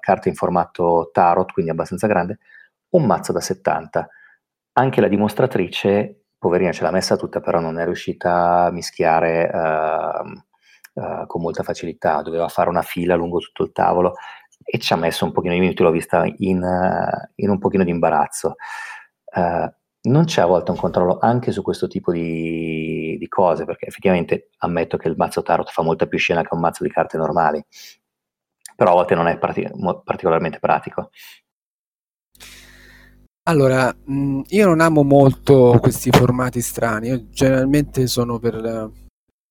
carte in formato tarot, quindi abbastanza grande, un mazzo da 70. Anche la dimostratrice, poverina, ce l'ha messa tutta, però non è riuscita a mischiare Uh, con molta facilità, doveva fare una fila lungo tutto il tavolo e ci ha messo un pochino di minuti, l'ho vista in, uh, in un pochino di imbarazzo. Uh, non c'è a volte un controllo anche su questo tipo di, di, cose, perché effettivamente ammetto che il mazzo tarot fa molta più scena che un mazzo di carte normali, però a volte non è parti- particolarmente pratico. Allora, mh, io non amo molto questi formati strani, io generalmente sono per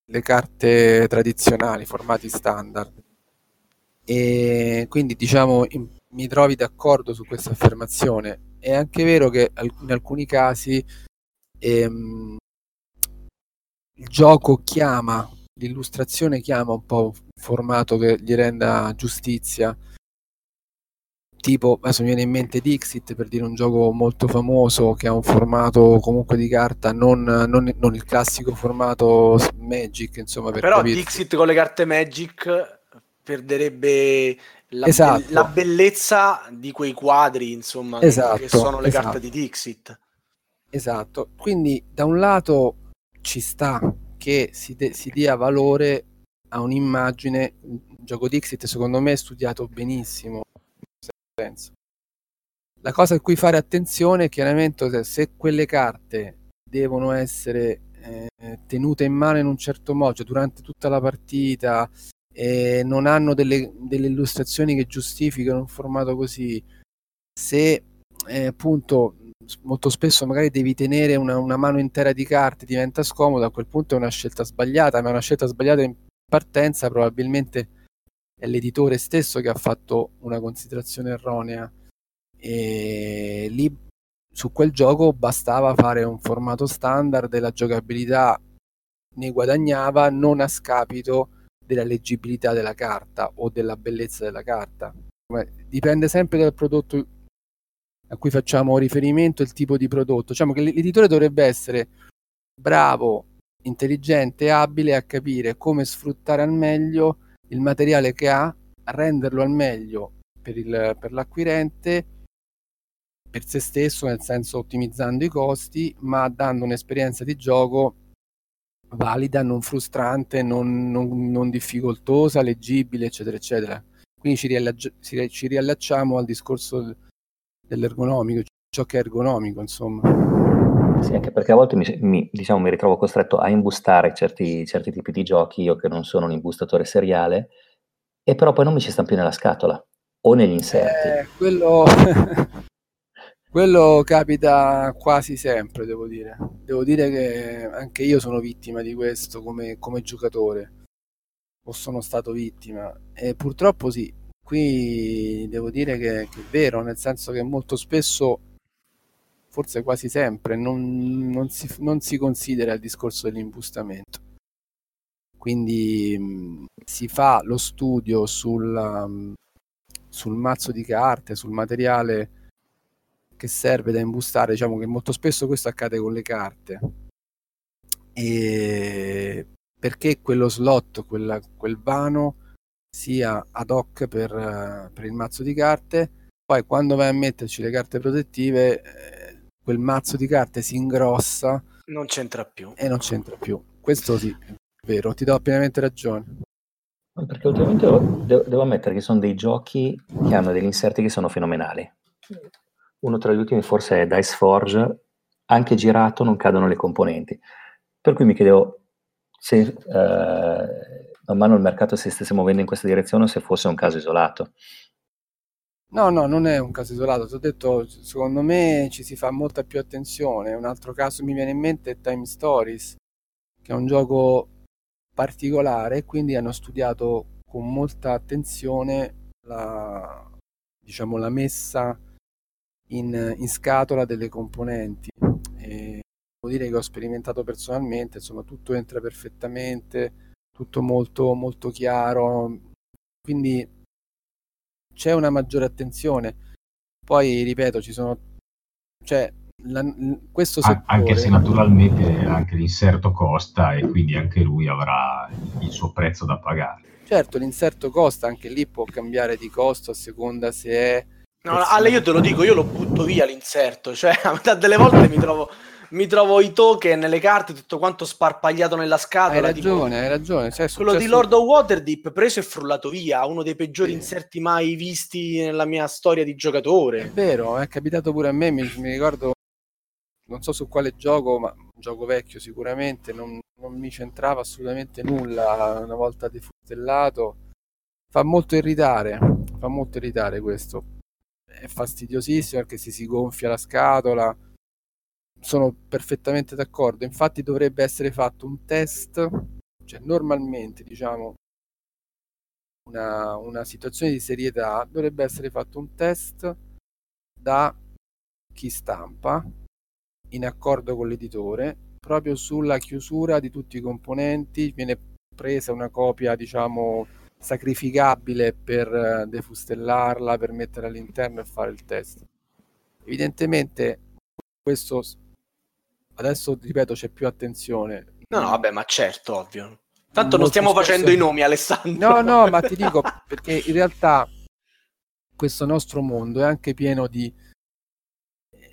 le carte tradizionali, formati standard e quindi diciamo mi trovi d'accordo su questa affermazione. È anche vero che in alcuni casi ehm, il gioco chiama, l'illustrazione chiama un po' un formato che gli renda giustizia. Tipo, adesso mi viene in mente Dixit per dire un gioco molto famoso che ha un formato comunque di carta, non, non, non il classico formato Magic, insomma. Per Però capirsi. Dixit con le carte Magic perderebbe la, Esatto. la bellezza di quei quadri, insomma, che- Esatto, che sono le esatto. carte di Dixit. Esatto, quindi da un lato ci sta che si, de- si dia valore a un'immagine, il gioco Dixit secondo me è studiato benissimo, senso. La cosa a cui fare attenzione è chiaramente se- se quelle carte devono essere eh, tenute in mano in un certo modo, cioè durante tutta la partita, e non hanno delle, delle illustrazioni che giustificano un formato così, se eh, appunto molto spesso magari devi tenere una, una mano intera di carte, diventa scomodo, a quel punto è una scelta sbagliata, ma è una scelta sbagliata in partenza probabilmente è l'editore stesso che ha fatto una considerazione erronea. E lì su quel gioco bastava fare un formato standard e la giocabilità ne guadagnava non a scapito della leggibilità della carta o della bellezza della carta. Dipende sempre dal prodotto a cui facciamo riferimento, il tipo di prodotto. Diciamo che l'editore dovrebbe essere bravo, intelligente abile a capire come sfruttare al meglio il materiale che ha, renderlo al meglio per, il, per l'acquirente, per se stesso, nel senso ottimizzando i costi, ma dando un'esperienza di gioco valida, non frustrante, non, non- non difficoltosa, leggibile, eccetera, eccetera. Quindi ci, riallacci- ci- ci riallacciamo al discorso del- dell'ergonomico, ciò che è ergonomico, insomma. Sì, anche perché a volte mi, mi- diciamo, mi ritrovo costretto a imbustare certi, certi tipi di giochi, io che non sono un imbustatore seriale, e però poi non mi ci stanno più nella scatola o negli inserti. Eh, quello... (laughs) quello capita quasi sempre, devo dire. Devo dire che anche io sono vittima di questo come, come giocatore. O sono stato vittima. E purtroppo sì, qui devo dire che, che è vero, nel senso che molto spesso, forse quasi sempre, non, non si, non si considera il discorso dell'imbustamento. Quindi mh, si fa lo studio sul, mh, sul mazzo di carte, sul materiale che serve da imbustare, diciamo che molto spesso questo accade con le carte. E perché quello slot, quella- quel vano sia ad hoc per, per il mazzo di carte, poi quando vai a metterci le carte protettive, eh, quel mazzo di carte si ingrossa Non c'entra più. e non c'entra più. Questo sì, è vero, ti do pienamente ragione. Perché ultimamente devo, devo ammettere che sono dei giochi che hanno degli inserti che sono fenomenali. Uno tra gli ultimi forse è Dice Forge, anche girato non cadono le componenti. Per cui mi chiedevo se eh, man mano il mercato si stesse muovendo in questa direzione o se fosse un caso isolato. No, no, non è un caso isolato. Ti ho detto, secondo me ci si fa molta più attenzione. Un altro caso mi viene in mente è Time Stories, che è un gioco particolare, quindi hanno studiato con molta attenzione la, diciamo, la messa in, in scatola delle componenti. E devo dire che ho sperimentato personalmente, insomma, tutto entra perfettamente, tutto molto, molto chiaro. Quindi c'è una maggiore attenzione. Poi, ripeto, ci sono... Cioè, la, questo settore... Anche se naturalmente anche l'inserto costa e quindi anche lui avrà il suo prezzo da pagare. Certo, l'inserto costa, anche lì può cambiare di costo a seconda se è... No, Ale, io te lo dico, io lo butto via l'inserto, cioè (laughs) a metà delle volte mi trovo mi trovo i token, le carte, tutto quanto sparpagliato nella scatola. Hai ragione, tipo... hai ragione. Cioè, quello di Lord of Waterdeep preso e frullato via, uno dei peggiori sì. inserti mai visti nella mia storia di giocatore. È vero, è capitato pure a me, mi, mi ricordo, non so su quale gioco, ma un gioco vecchio sicuramente, non, non mi centrava assolutamente nulla una volta defustellato. Fa molto irritare, fa molto irritare questo. È fastidiosissimo perché si si gonfia la scatola sono perfettamente d'accordo. Infatti dovrebbe essere fatto un test, cioè normalmente diciamo una, una situazione di serietà dovrebbe essere fatto un test da chi stampa in accordo con l'editore proprio sulla chiusura di tutti i componenti viene presa una copia diciamo sacrificabile per defustellarla per mettere all'interno e fare il test evidentemente questo adesso ripeto c'è più attenzione. No, no, vabbè, ma certo, ovvio. Tanto non stiamo spesso... facendo i nomi, Alessandro. No, no, ma (laughs) ti dico perché in realtà questo nostro mondo è anche pieno di,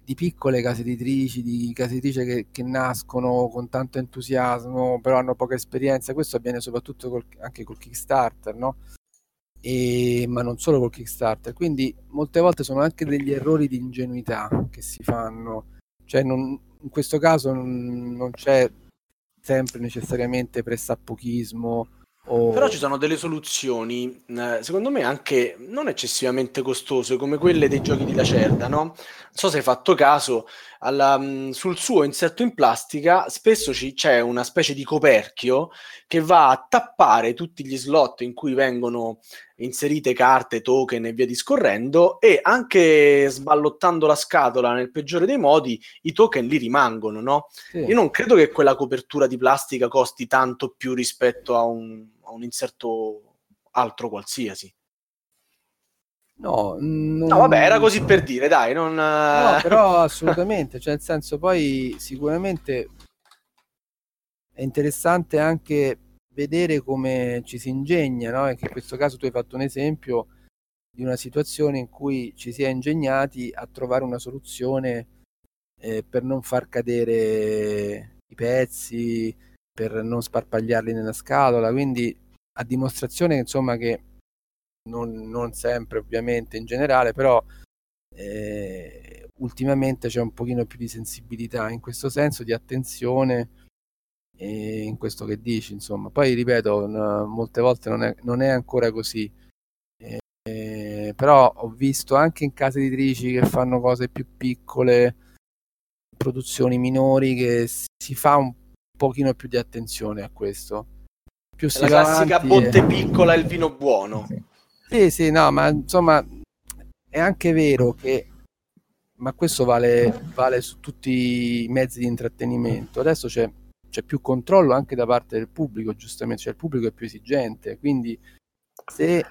di piccole case editrici, di case editrici che, che, nascono con tanto entusiasmo, però hanno poca esperienza. Questo avviene soprattutto col, anche col Kickstarter, no? E, ma non solo col Kickstarter. Quindi molte volte sono anche degli errori di ingenuità che si fanno. Cioè non, in questo caso non, non c'è sempre necessariamente pressappochismo. O... Però ci sono delle soluzioni, eh, secondo me anche non eccessivamente costose, come quelle dei giochi di Lacerda, no? Non so se hai fatto caso, alla, mm, sul suo inserto in plastica spesso ci, c'è una specie di coperchio che va a tappare tutti gli slot in cui vengono inserite carte, token e via discorrendo e anche sballottando la scatola nel peggiore dei modi i token lì rimangono, no? Sì. Io non credo che quella copertura di plastica costi tanto più rispetto a un, a un inserto altro qualsiasi. No, non... no, vabbè, era così per dire, dai, non... No, però (laughs) assolutamente, cioè nel senso poi sicuramente è interessante anche vedere come ci si ingegna, no? Anche in questo caso tu hai fatto un esempio di una situazione in cui ci si è ingegnati a trovare una soluzione eh, per non far cadere i pezzi, per non sparpagliarli nella scatola, quindi a dimostrazione insomma che non, non sempre ovviamente in generale, però eh, ultimamente c'è un pochino più di sensibilità in questo senso, di attenzione eh, in questo che dici, insomma. Poi ripeto, n- molte volte non è, non è ancora così. Eh, però ho visto anche in case editrici che fanno cose più piccole, produzioni minori, che si fa un pochino più di attenzione a questo. Più la classica botte e... piccola e il vino buono. Sì. Sì, sì, no, ma insomma è anche vero che, ma questo vale, vale su tutti i mezzi di intrattenimento. Adesso c'è, c'è, più controllo anche da parte del pubblico, giustamente, cioè il pubblico è più esigente, quindi se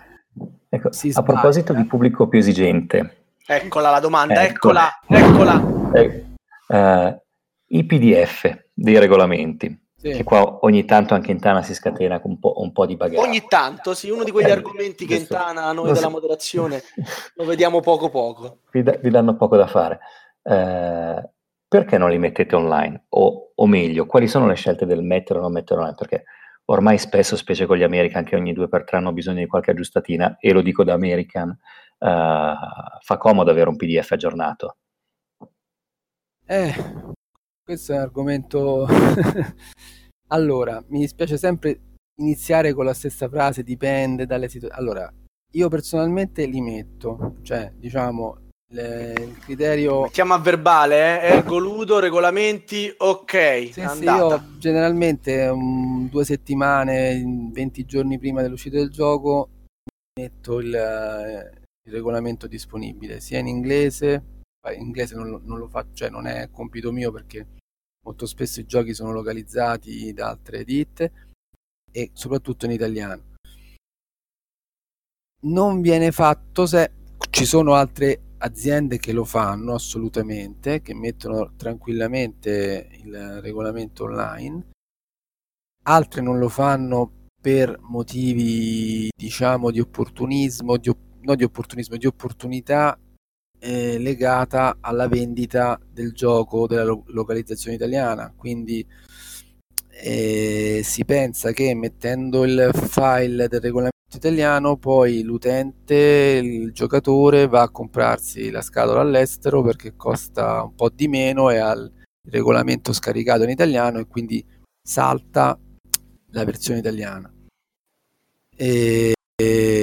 ecco, si sbaglia... A proposito di pubblico più esigente. Eccola la domanda, ecco. eccola, eccola. Eh, uh, I PDF dei regolamenti sì. Che qua ogni tanto anche in Tana si scatena un po', un po di bagarre. Ogni tanto, sì, uno di quegli eh, argomenti che in Tana noi della moderazione (laughs) lo vediamo poco poco. Vi, da, vi danno poco da fare. Eh, perché non li mettete online? O, o, meglio, quali sono le scelte del mettere o non mettere online? Perché ormai spesso, specie con gli American, che ogni due per tre hanno bisogno di qualche aggiustatina, e lo dico da American, eh, fa comodo avere un PDF aggiornato Eh, questo è un argomento... (laughs) allora, mi dispiace sempre iniziare con la stessa frase, dipende dalle situazioni. Allora, io personalmente li metto, cioè, diciamo, le, il criterio... Mettiamo a verbale, eh? ergo ludo, regolamenti, ok. Sì, sì, io generalmente um, due settimane, 20 giorni prima dell'uscita del gioco, metto il, eh, il regolamento disponibile, sia in inglese, in inglese non non lo faccio, cioè non è compito mio perché molto spesso i giochi sono localizzati da altre ditte e soprattutto in italiano. Non viene fatto se ci sono altre aziende che lo fanno assolutamente, che mettono tranquillamente il regolamento online, altre non lo fanno per motivi diciamo di opportunismo, di, no di opportunismo, di opportunità eh, legata alla vendita del gioco della lo- localizzazione italiana. Quindi eh, si pensa che mettendo il file del regolamento italiano poi l'utente, il giocatore va a comprarsi la scatola all'estero perché costa un po' di meno e ha il regolamento scaricato in italiano e quindi salta la versione italiana. E, e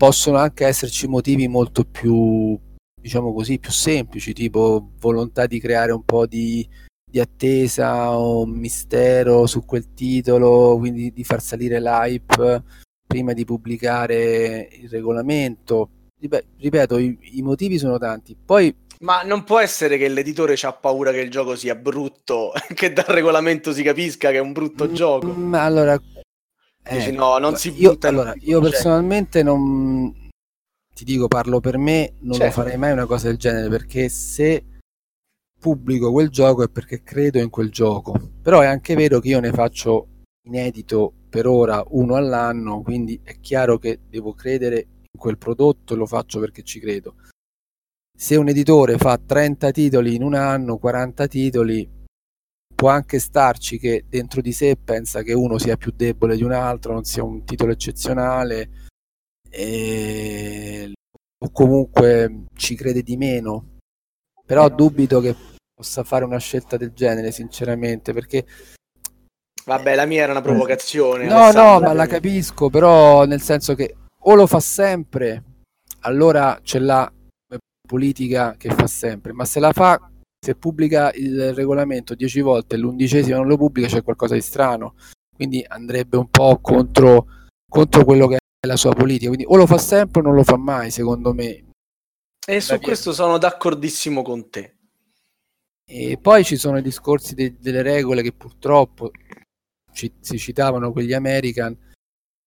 possono anche esserci motivi molto più, diciamo così, più semplici, tipo volontà di creare un po' di, di attesa o mistero su quel titolo, quindi di far salire l'hype prima di pubblicare il regolamento. Ripeto, i, i motivi sono tanti. Poi ma non può essere che l'editore ha paura che il gioco sia brutto, (laughs) che dal regolamento si capisca che è un brutto mm, gioco. Ma allora, Dici, no, non si io, allora, io personalmente non ti dico, parlo per me, non certo. lo farei mai una cosa del genere perché se pubblico quel gioco è perché credo in quel gioco. Però è anche vero che io ne faccio inedito per ora uno all'anno, quindi è chiaro che devo credere in quel prodotto e lo faccio perché ci credo. Se un editore fa 30 titoli in un anno, 40 titoli, può anche starci che dentro di sé pensa che uno sia più debole di un altro, non sia un titolo eccezionale e... o comunque ci crede di meno. Però dubito che possa fare una scelta del genere, sinceramente, perché Vabbè, la mia era una provocazione. No, Alessandra. no, ma la capisco, però nel senso che o lo fa sempre, allora c'è la politica che fa sempre, ma se la fa se pubblica il regolamento dieci volte e l'undicesima non lo pubblica c'è qualcosa di strano, quindi andrebbe un po' contro, contro quello che è la sua politica, quindi o lo fa sempre o non lo fa mai, secondo me. E su questo sono d'accordissimo con te. E poi ci sono i discorsi de- delle regole che purtroppo ci- si citavano quegli American,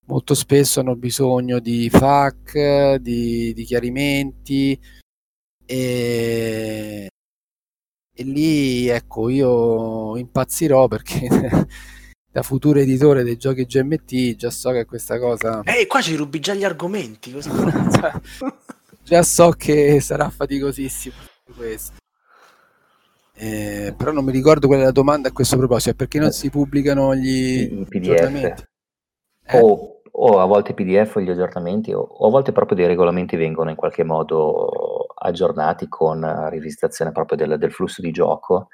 molto spesso hanno bisogno di FAQ, di, di chiarimenti e e lì ecco io impazzirò perché (laughs) da futuro editore dei giochi GMT già so che questa cosa ehi qua ci rubi già gli argomenti (laughs) già so che sarà faticosissimo questo. Eh, però non mi ricordo qual è la domanda a questo proposito perché non si pubblicano gli I PDF eh? o, o, a volte PDF o gli aggiornamenti o, o a volte proprio dei regolamenti vengono in qualche modo aggiornati con rivisitazione proprio del, del, flusso di gioco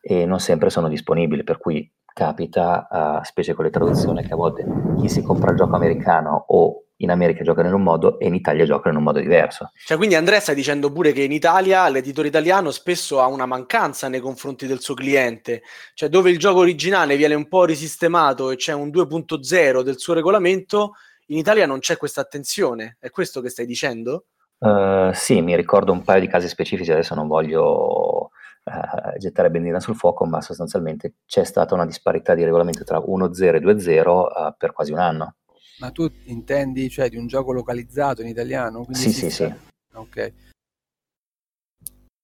e non sempre sono disponibili, per cui capita, uh, specie con le traduzioni, che a volte chi si compra il gioco americano o in America gioca in un modo e in Italia gioca in un modo diverso. Cioè, quindi Andrea stai dicendo pure che in Italia l'editore italiano spesso ha una mancanza nei confronti del suo cliente, cioè dove il gioco originale viene un po' risistemato e c'è un 2.0 del suo regolamento, in Italia non c'è questa attenzione. È questo che stai dicendo? Uh, sì, mi ricordo un paio di casi specifici, adesso non voglio uh, gettare benzina sul fuoco, ma sostanzialmente c'è stata una disparità di regolamento tra 1.0 e 2.0 uh, per quasi un anno. Ma tu intendi cioè di un gioco localizzato in italiano? Sì, sì, sì. Ok.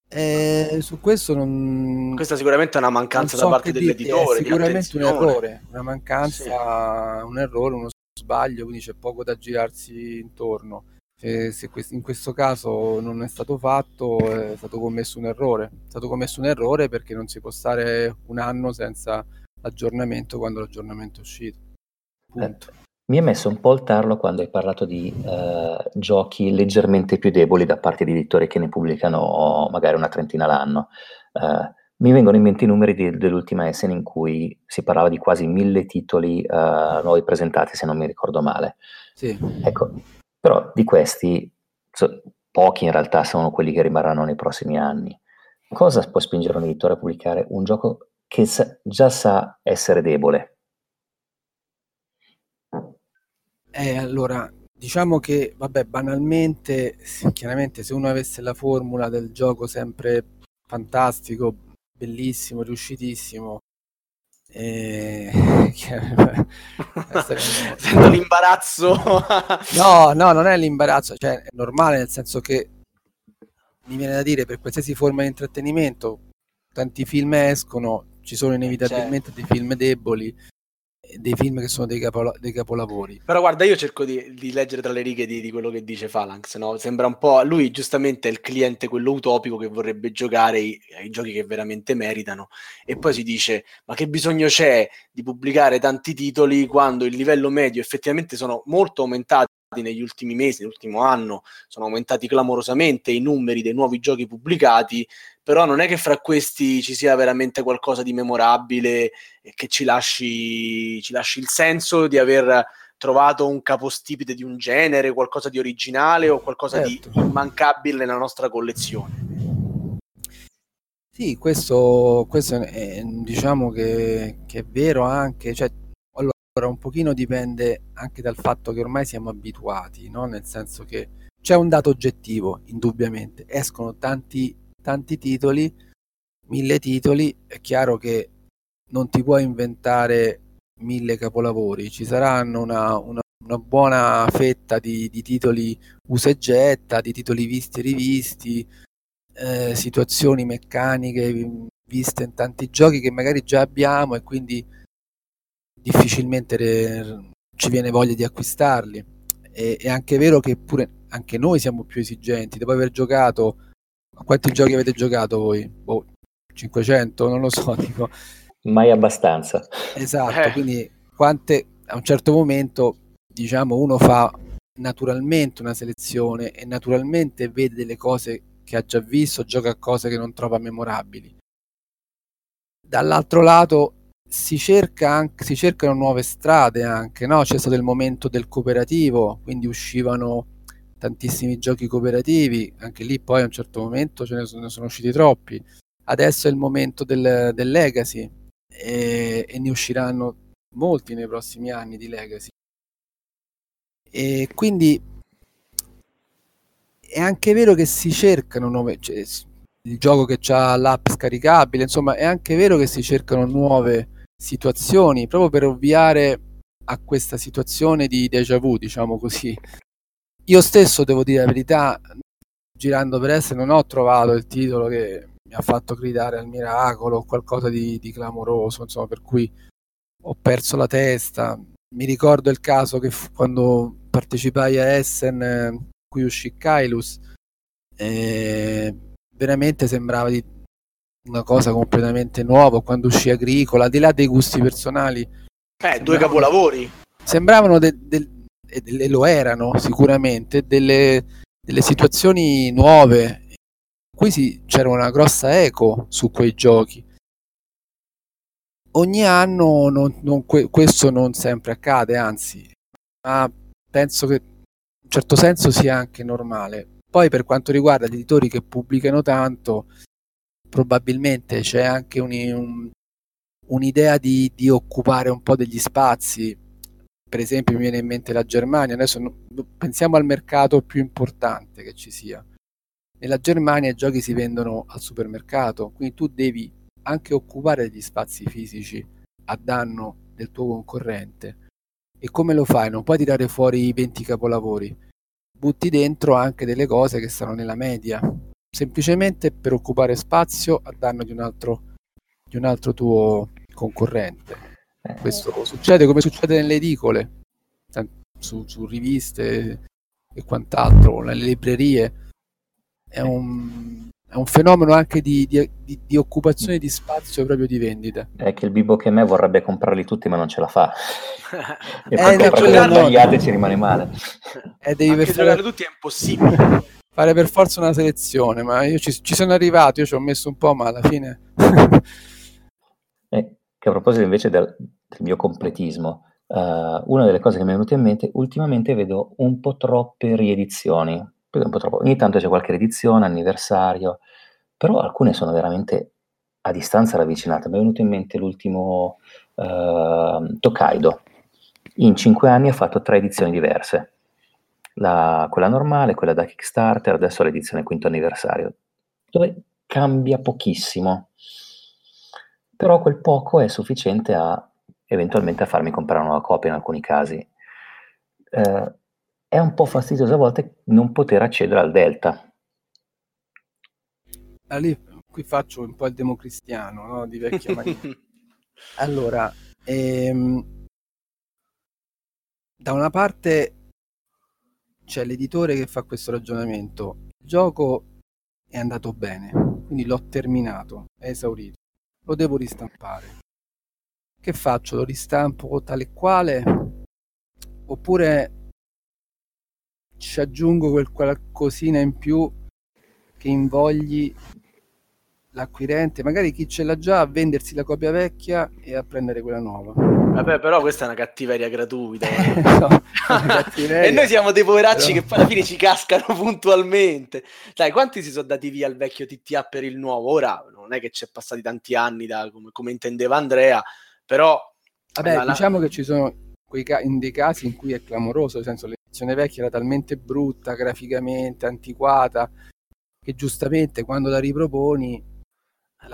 Eh, su questo non... Questa sicuramente è una mancanza so da parte dell'editore. È sicuramente un errore, una mancanza, sì. un errore, uno sbaglio, quindi c'è poco da girarsi intorno se, se in questo caso non è stato fatto è stato commesso un errore. È stato commesso un errore perché non si può stare un anno senza aggiornamento quando l'aggiornamento è uscito. Punto. Eh, mi ha messo un po' il tarlo quando hai parlato di eh, giochi leggermente più deboli da parte di editori che ne pubblicano magari una trentina l'anno. Uh, mi vengono in mente i numeri di, dell'ultima Essen in cui si parlava di quasi mille titoli uh, nuovi presentati, se non mi ricordo male. Sì. Ecco, però di questi so, pochi in realtà sono quelli che rimarranno nei prossimi anni. Cosa può spingere un editore a pubblicare un gioco che sa, già sa essere debole? Eh, allora, diciamo che, vabbè, banalmente, chiaramente se uno avesse la formula del gioco sempre fantastico, bellissimo, riuscitissimo. E... (laughs) (laughs) Sento l'imbarazzo. (laughs) no, no, non è l'imbarazzo, cioè è normale nel senso che mi viene da dire per qualsiasi forma di intrattenimento tanti film escono, ci sono inevitabilmente certo. dei film deboli dei film che sono dei, capola- dei capolavori. Però guarda, io cerco di, di leggere tra le righe di, di, quello che dice Phalanx, no? Sembra un po'... Lui giustamente è il cliente, quello utopico che vorrebbe giocare i, i giochi che veramente meritano e poi si dice ma che bisogno c'è di pubblicare tanti titoli quando il livello medio effettivamente sono molto aumentati negli ultimi mesi, nell'ultimo anno, sono aumentati clamorosamente i numeri dei nuovi giochi pubblicati, però non è che fra questi ci sia veramente qualcosa di memorabile e che ci lasci, ci lasci il senso di aver trovato un capostipite di un genere, qualcosa di originale o qualcosa certo. di immancabile nella nostra collezione. Sì, questo, questo è, diciamo che, che, è vero anche, cioè, allora un pochino dipende anche dal fatto che ormai siamo abituati, no? nel senso che c'è un dato oggettivo, indubbiamente, escono tanti tanti titoli, mille titoli, è chiaro che non ti puoi inventare mille capolavori, ci saranno una, una, una buona fetta di, di, titoli usa e getta, di titoli visti e rivisti, eh, situazioni meccaniche viste in tanti giochi che magari già abbiamo e quindi difficilmente re, ci viene voglia di acquistarli. E, è anche vero che pure anche noi siamo più esigenti, dopo aver giocato quanti giochi avete giocato voi? Boh, 500? Non lo so. (laughs) Tipo. Mai abbastanza. Esatto, eh. quindi quante a un certo momento, diciamo, uno fa naturalmente una selezione e naturalmente vede delle cose che ha già visto, gioca a cose che non trova memorabili. Dall'altro lato si, cerca anche, si cercano nuove strade anche, no? C'è stato il momento del cooperativo, quindi uscivano tantissimi giochi cooperativi, anche lì poi a un certo momento ce ne sono, ne sono usciti troppi. Adesso è il momento del, del Legacy e, e, ne usciranno molti nei prossimi anni di Legacy. E quindi è anche vero che si cercano nuove, cioè, il gioco che ha l'app scaricabile, insomma, è anche vero che si cercano nuove situazioni proprio per ovviare a questa situazione di déjà vu, diciamo così, io stesso devo dire la verità, girando per essere non ho trovato il titolo che mi ha fatto gridare al miracolo o qualcosa di, di clamoroso, insomma, per cui ho perso la testa. Mi ricordo il caso che fu quando partecipai a Essen, eh, qui uscì Kailus, eh, veramente sembrava di una cosa completamente nuova. Quando uscì Agricola, al di là dei gusti personali, eh, due capolavori. Sembravano de- de- e lo erano sicuramente, delle, delle situazioni nuove. Qui si, c'era una grossa eco su quei giochi. Ogni anno non, non, questo non sempre accade, anzi, ma penso che in un certo senso sia anche normale. Poi per quanto riguarda gli editori che pubblicano tanto, probabilmente c'è anche un, un, un'idea di, di, occupare un po' degli spazi per esempio mi viene in mente la Germania, adesso pensiamo al mercato più importante che ci sia. Nella Germania i giochi si vendono al supermercato, quindi tu devi anche occupare degli spazi fisici a danno del tuo concorrente. E come lo fai? Non puoi tirare fuori i 20 capolavori, butti dentro anche delle cose che stanno nella media, semplicemente per occupare spazio a danno di un altro, di un altro tuo concorrente. Eh. Questo succede come succede nelle edicole, su, su riviste e quant'altro, nelle librerie. È un, è un fenomeno anche di, di, di, di, occupazione di spazio proprio di vendita. È che il bimbo che me vorrebbe comprarli tutti, ma non ce la fa. (laughs) e eh, poi comprarli sbagliate ci rimane male. E devi per fare... tutti è impossibile. Fare per forza una selezione, ma io ci, ci sono arrivato, io ci ho messo un po', ma alla fine... eh, che a proposito invece del, del mio completismo, uh, una delle cose che mi è venuta in mente, ultimamente vedo un po' troppe riedizioni, un po' troppo. ogni tanto c'è qualche riedizione, anniversario, però alcune sono veramente a distanza ravvicinate. Mi è venuto in mente l'ultimo uh, Tokaido, in cinque anni ha fatto tre edizioni diverse la, quella normale, quella da Kickstarter, adesso l'edizione quinto anniversario, dove cambia pochissimo, però quel poco è sufficiente a eventualmente a farmi comprare una nuova copia in alcuni casi. Eh, è un po' fastidioso a volte non poter accedere al Delta. Ah, lì, qui faccio un po' il democristiano, no? di vecchia (laughs) maniera. allora, ehm, da una parte c'è l'editore che fa questo ragionamento. Il gioco è andato bene, quindi l'ho terminato, è esaurito. Lo devo ristampare. Che faccio? Lo ristampo tale e quale? Oppure ci aggiungo quel qualcosina in più che invogli l'acquirente, magari chi ce l'ha già, a vendersi la copia vecchia e a prendere quella nuova. Vabbè, però questa è una cattiveria gratuita. (laughs) no, cattiveria. (laughs) e noi siamo dei poveracci però... che poi alla fine ci cascano (laughs) puntualmente. Dai, quanti si sono dati via il vecchio TTA per il nuovo? Ora non è che c'è passati tanti anni da come, come intendeva Andrea, però... Vabbè, la... diciamo che ci sono quei ca- in dei casi in cui è clamoroso, nel senso l'edizione vecchia era talmente brutta, graficamente, antiquata, che giustamente quando la riproponi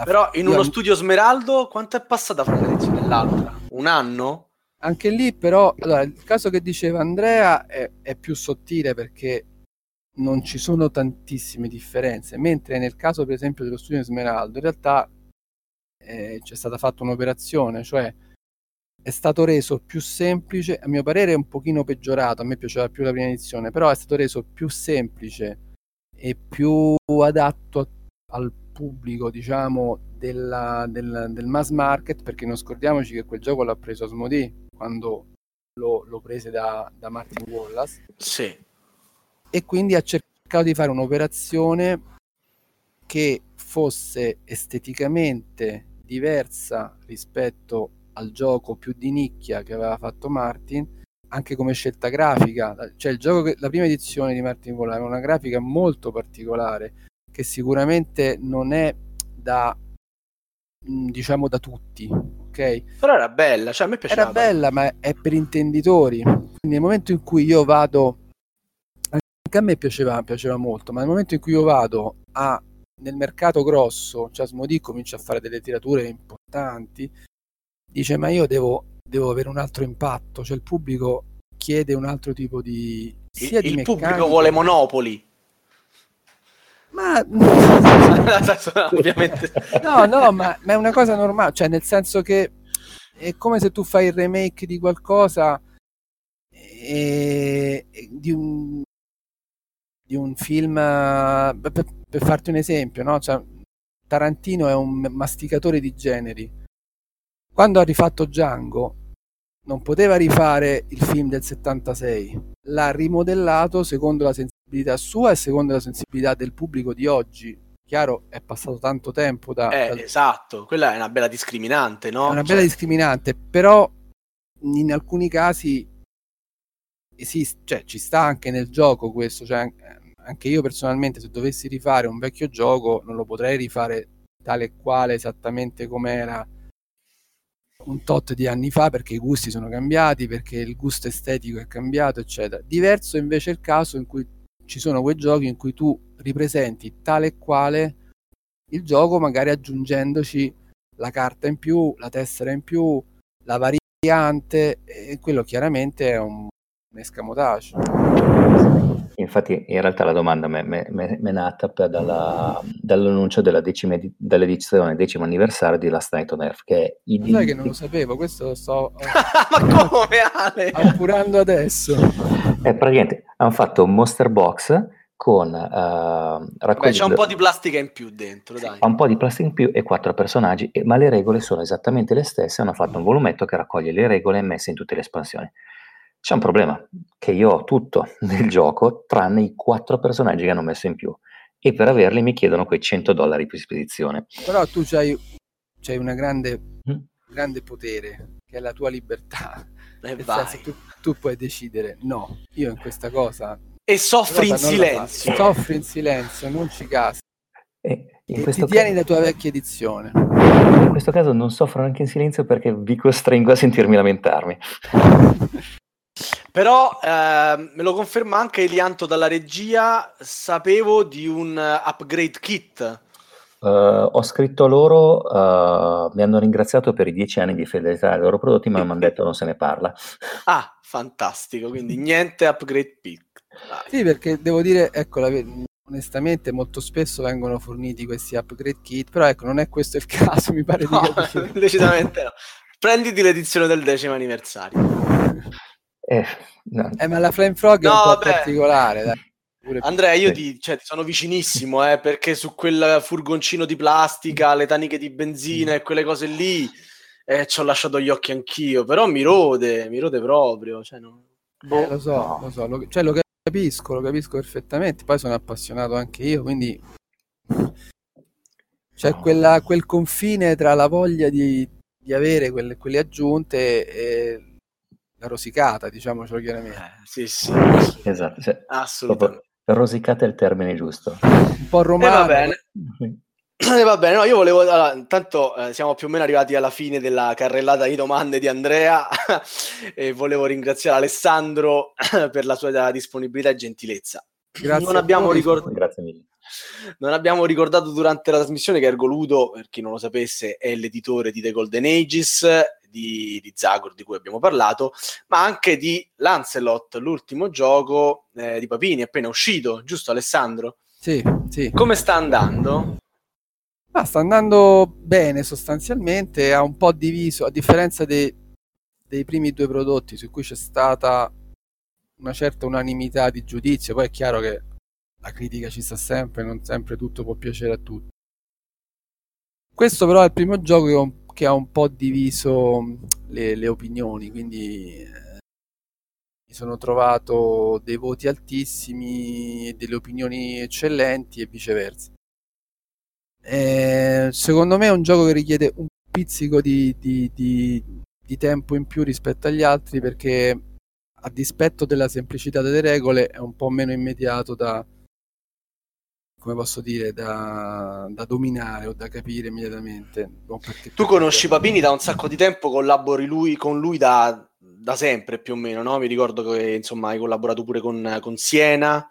però in uno studio Smeraldo quanto è passata fra un'edizione e l'altra? Un anno? Anche lì però, allora, il caso che diceva Andrea è, è più sottile perché non ci sono tantissime differenze, mentre nel caso per esempio dello studio Smeraldo in realtà eh, c'è stata fatta un'operazione, cioè è stato reso più semplice, a mio parere è un pochino peggiorato, a me piaceva più la prima edizione, però è stato reso più semplice e più adatto al pubblico, diciamo, della, del, del, mass market, perché non scordiamoci che quel gioco l'ha preso Asmodee quando lo, lo prese da, da, Martin Wallace. Sì. E quindi ha cercato di fare un'operazione che fosse esteticamente diversa rispetto al gioco più di nicchia che aveva fatto Martin, anche come scelta grafica. Cioè, il gioco che, la prima edizione di Martin Wallace aveva una grafica molto particolare che sicuramente non è da mm, diciamo da tutti, ok? Però era bella, cioè a me piaceva. Era bella, ma è per intenditori. Quindi nel momento in cui io vado anche a me piaceva, piaceva molto, ma nel momento in cui io vado a nel mercato grosso, cioè Smodì comincia a fare delle tirature importanti, dice ma io devo, devo avere un altro impatto, cioè il pubblico chiede un altro tipo di... Il, di il pubblico vuole Monopoli. Ma (laughs) ovviamente no, no, ma, ma, è una cosa normale, cioè nel senso che è come se tu fai il remake di qualcosa e, e di, un, di un film per, per, farti un esempio, no? Cioè, Tarantino è un masticatore di generi. Quando ha rifatto Django non poteva rifare il film del 76, l'ha rimodellato secondo la sensibilità sua e secondo la sensibilità del pubblico di oggi. Chiaro, è passato tanto tempo da... Eh, da... Esatto, quella è una bella discriminante, no? È una bella cioè... discriminante, però in alcuni casi esiste, cioè ci sta anche nel gioco questo, cioè anche io personalmente se dovessi rifare un vecchio gioco non lo potrei rifare tale e quale esattamente come era un tot di anni fa perché i gusti sono cambiati, perché il gusto estetico è cambiato, eccetera. Diverso invece il caso in cui ci sono quei giochi in cui tu ripresenti tale e quale il gioco, magari aggiungendoci la carta in più, la tessera in più, la variante, e quello chiaramente è un, un escamotage. Infatti, in realtà la domanda mi è nata dalla, dall'annuncio della decima, dell'edizione decimo anniversario di Last Night on Earth, che è i Sai che non lo sapevo, questo lo sto (laughs) Ma come Ale? appurando adesso. Eh, praticamente hanno fatto un monster box con uh, Beh, c'è un po' di plastica in più dentro, dai. Ha un po' di plastica in più e quattro personaggi, ma le regole sono esattamente le stesse. Hanno fatto un volumetto che raccoglie le regole messe in tutte le espansioni. C'è un problema, che io ho tutto (laughs) nel gioco tranne i quattro personaggi che hanno messo in più e per averli mi chiedono quei 100 dollari più spedizione. Però tu c'hai, c'hai una grande, Mm. grande potere, che è la tua libertà. Nel vai. senso, tu, tu puoi decidere, no, io in questa cosa, E soffri in silenzio. soffri in silenzio, non ci casi, E in e questo, ti tieni la tua vecchia edizione. in questo caso non soffro neanche in silenzio perché vi costringo a sentirmi lamentarmi. Però ehm, me lo conferma anche Elianto dalla regia, sapevo di un eh, upgrade kit. Eh, ho scritto loro, eh, mi hanno ringraziato per i dieci anni di fedeltà ai loro prodotti, ma mi hanno detto non se ne parla. (laughs) Ah, fantastico, quindi niente upgrade kit. Dai. Sì, perché devo dire, ecco, la onestamente molto spesso vengono forniti questi upgrade kit, però ecco, non è questo il (laughs) caso, mi pare No, di (laughs) decisamente no. Prenditi l'edizione del decimo anniversario. Eh, no, Eh, ma la Flame Frog è No, un po' vabbè. particolare, dai. Pure- Andrea, io ti, cioè, ti sono vicinissimo, eh, perché su quel furgoncino di plastica, le taniche di benzina e quelle cose lì, eh, ci ho lasciato gli occhi anch'io, però mi rode, mi rode proprio. Cioè, non- boh. Eh, lo so, no. lo so, lo, cioè lo capisco, lo capisco perfettamente, poi sono appassionato anche io, quindi c'è No. quella- quel confine tra la voglia di, di avere quelle, quelle aggiunte e la rosicata, diciamocelo chiaramente. Eh, sì, sì, esatto, cioè, assolutamente. Rosicata è il termine giusto. Un po' E romano. va bene. Eh, va bene, no, io volevo. Allora, intanto eh, siamo più o meno arrivati alla fine della carrellata di domande di Andrea (laughs) e volevo ringraziare Alessandro (clears throat) per la sua disponibilità e gentilezza. Grazie non abbiamo, voi. ricor- Grazie mille. Non abbiamo ricordato durante la trasmissione che Ergo Ludo, per chi non lo sapesse, è l'editore di The Golden Ages, di, di Zagor, di cui abbiamo parlato, ma anche di Lancelot, l'ultimo gioco eh, di Papini, appena uscito, giusto Alessandro? Sì, sì. Come sta andando? Ma sta andando bene sostanzialmente, ha un po' diviso, a differenza dei, dei primi due prodotti su cui c'è stata una certa unanimità di giudizio, poi è chiaro che la critica ci sta sempre, non sempre tutto può piacere a tutti. Questo però è il primo gioco che, un- che ha un po' diviso mh, le, le opinioni, quindi eh, mi sono trovato dei voti altissimi e delle opinioni eccellenti e viceversa. Eh, secondo me è un gioco che richiede un pizzico di, di- di- di tempo in più rispetto agli altri perché a dispetto della semplicità delle regole è un po' meno immediato da come posso dire da, da dominare o da capire immediatamente perché Tu conosci Papini da un sacco di tempo, collabori lui, con lui da, da sempre più o meno, no? Mi ricordo che insomma hai collaborato pure con, con Siena.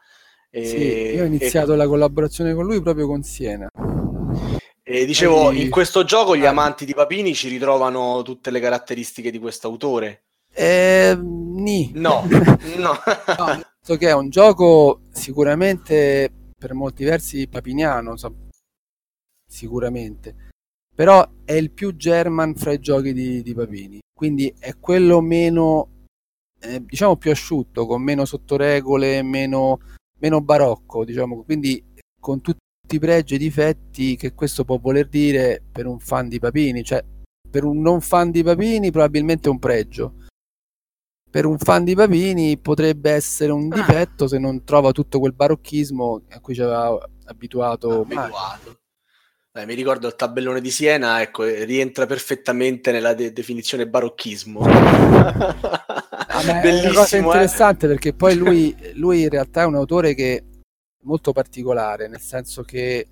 E, Sì, io ho iniziato la collaborazione con lui proprio con Siena e, e dicevo, Poi- in questo gioco gli Ah. amanti di Papini ci ritrovano tutte le caratteristiche di questo autore. eh, ni. No, (laughs) no. No, senso che è un gioco sicuramente per molti versi papiniano, so- sicuramente, però è il più German fra i giochi di, di Papini, quindi è quello meno, eh, diciamo, più asciutto, con meno sottoregole, meno, meno barocco, diciamo, quindi con tutti i pregi e i difetti che questo può voler dire per un fan di Papini, cioè per un non fan di Papini probabilmente è un pregio per un fan di Papini potrebbe essere un Ah. difetto se non trova tutto quel barocchismo a cui ci aveva abituato. Abituato. Eh, mi ricordo il tabellone di Siena, ecco, eh, rientra perfettamente nella de- definizione barocchismo. Ah, ma è una cosa Bellissimo, eh. interessante perché poi lui, lui in realtà è un autore che è molto particolare, nel senso che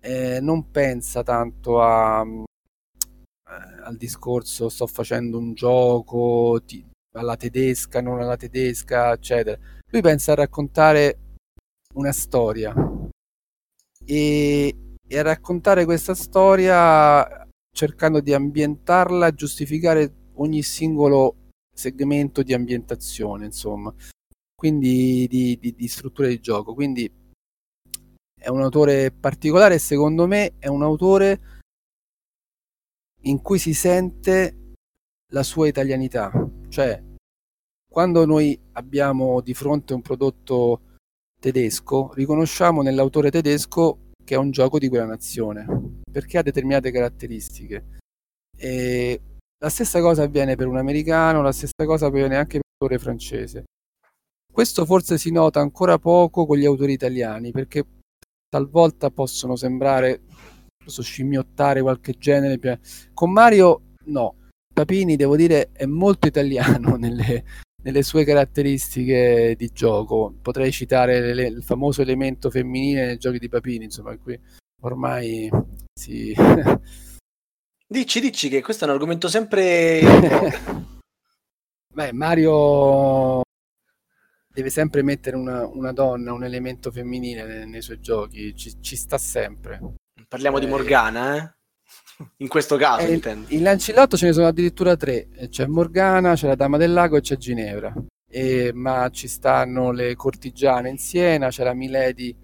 eh, non pensa tanto a, eh, al discorso sto facendo un gioco ti- alla tedesca, non alla tedesca, eccetera. Lui pensa a raccontare una storia e, e a raccontare questa storia cercando di ambientarla, giustificare ogni singolo segmento di ambientazione, insomma, quindi di, di, di struttura di gioco. Quindi è un autore particolare secondo me è un autore in cui si sente la sua italianità, cioè quando noi abbiamo di fronte un prodotto tedesco, riconosciamo nell'autore tedesco che è un gioco di quella nazione, perché ha determinate caratteristiche. E la stessa cosa avviene per un americano, la stessa cosa avviene anche autore francese. Questo forse si nota ancora poco con gli autori italiani, perché talvolta possono sembrare so, scimmiottare qualche genere. Con Mario no. Papini, devo dire, è molto italiano (laughs) nelle, nelle sue caratteristiche di gioco. Potrei citare le, il famoso elemento femminile nei giochi di Papini, insomma, qui ormai si... (laughs) dici, dici che questo è un argomento sempre... (laughs) Beh, Mario deve sempre mettere una, una, donna, un elemento femminile nei, nei suoi giochi, ci, ci, sta sempre. Parliamo eh, di Morgana, eh? In questo caso, eh, intendo. In Lancillotto ce ne sono addirittura tre: c'è Morgana, c'è la Dama del Lago e c'è Ginevra. E, ma ci stanno le cortigiane in Siena, c'è la Milady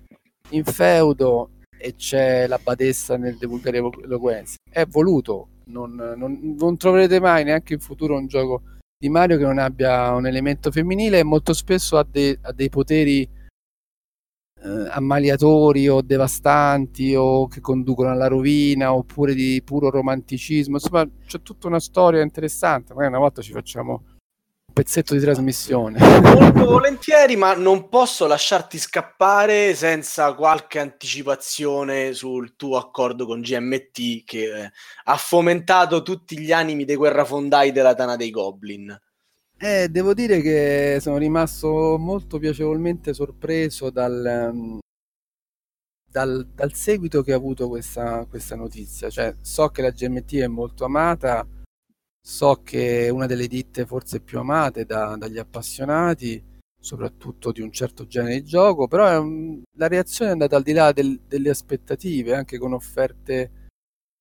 in feudo e c'è la badessa nel divulgare eloquenza. È voluto, non, non, non, troverete mai neanche in futuro un gioco di Mario che non abbia un elemento femminile e molto spesso ha, de, ha dei poteri eh, ammaliatori o devastanti o che conducono alla rovina oppure di puro romanticismo. Insomma, c'è tutta una storia interessante. Magari una volta ci facciamo un pezzetto di trasmissione. Molto volentieri, ma non posso lasciarti scappare senza qualche anticipazione sul tuo accordo con GMT che eh, ha fomentato tutti gli animi dei guerrafondai della Tana dei Goblin. Eh, devo dire che sono rimasto molto piacevolmente sorpreso dal, um, dal, dal seguito che ha avuto questa, questa notizia. Cioè, so che la GMT è molto amata, so che è una delle ditte forse più amate da, dagli appassionati, soprattutto di un certo genere di gioco, però un, la reazione è andata al di là del, delle aspettative, anche con offerte.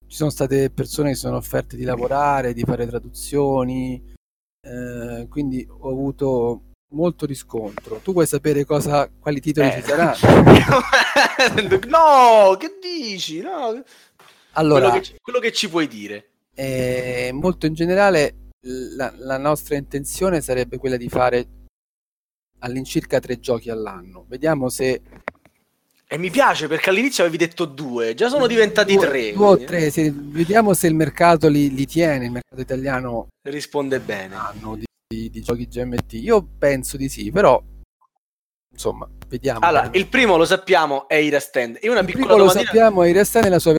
Ci sono state persone che sono offerte di lavorare, di fare traduzioni, eh, quindi ho avuto molto riscontro. Tu vuoi sapere cosa, quali titoli eh. ci saranno? (laughs) no, che dici? No. Allora, quello che, quello che, ci puoi dire. Eh, molto in generale, la, la, nostra intenzione sarebbe quella di fare all'incirca tre giochi all'anno. Vediamo se e mi piace perché all'inizio avevi detto due, già sono diventati due, tre. Due o tre, se, vediamo se il mercato li, li, tiene, il mercato italiano risponde bene. Hanno di, di, di, giochi GMT. Io penso di sì, però insomma, vediamo. Allora, il primo lo sappiamo è i Stand. E una il piccola domatina... lo sappiamo è i Stand e la sua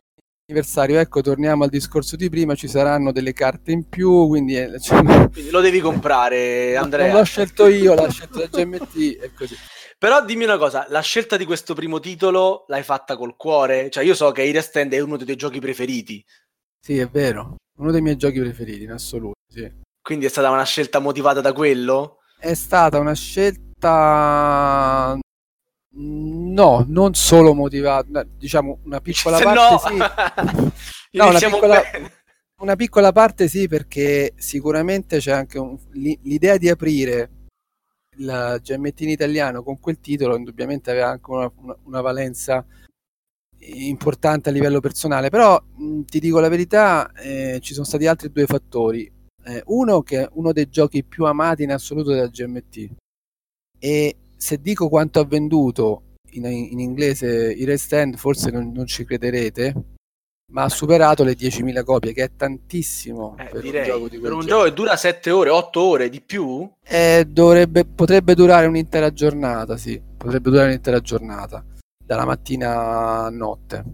anniversario. Ecco, torniamo al discorso di prima, ci saranno delle carte in più, quindi, eh, cioè... quindi lo devi comprare, (laughs) Andrea. Non l'ho scelto io, l'ha scelto la GMT e così. Però dimmi una cosa, la scelta di questo primo titolo l'hai fatta col cuore? Cioè io so che Iris Stand è uno dei tuoi giochi preferiti. Sì, è vero, uno dei miei giochi preferiti in assoluto, sì. Quindi è stata una scelta motivata da quello? È stata una scelta No, non solo motivata, diciamo una piccola (laughs) Se parte no, sì. (laughs) no una, piccola, una piccola, parte sì perché sicuramente c'è anche un, l'idea di aprire il GMT in italiano con quel titolo indubbiamente aveva anche una, una, una valenza importante a livello personale, però mh, ti dico la verità, eh, ci sono stati altri due fattori. Eh, uno che è uno dei giochi più amati in assoluto della GMT e se dico quanto ha venduto in, in inglese i Rest End forse non, non ci crederete, ma ha superato le 10.000 copie, che è tantissimo eh, per direi, un gioco di Per un gioco che dura 7 ore, 8 ore di più? Eh, dovrebbe, potrebbe durare un'intera giornata, sì, potrebbe durare un'intera giornata, dalla mattina a notte.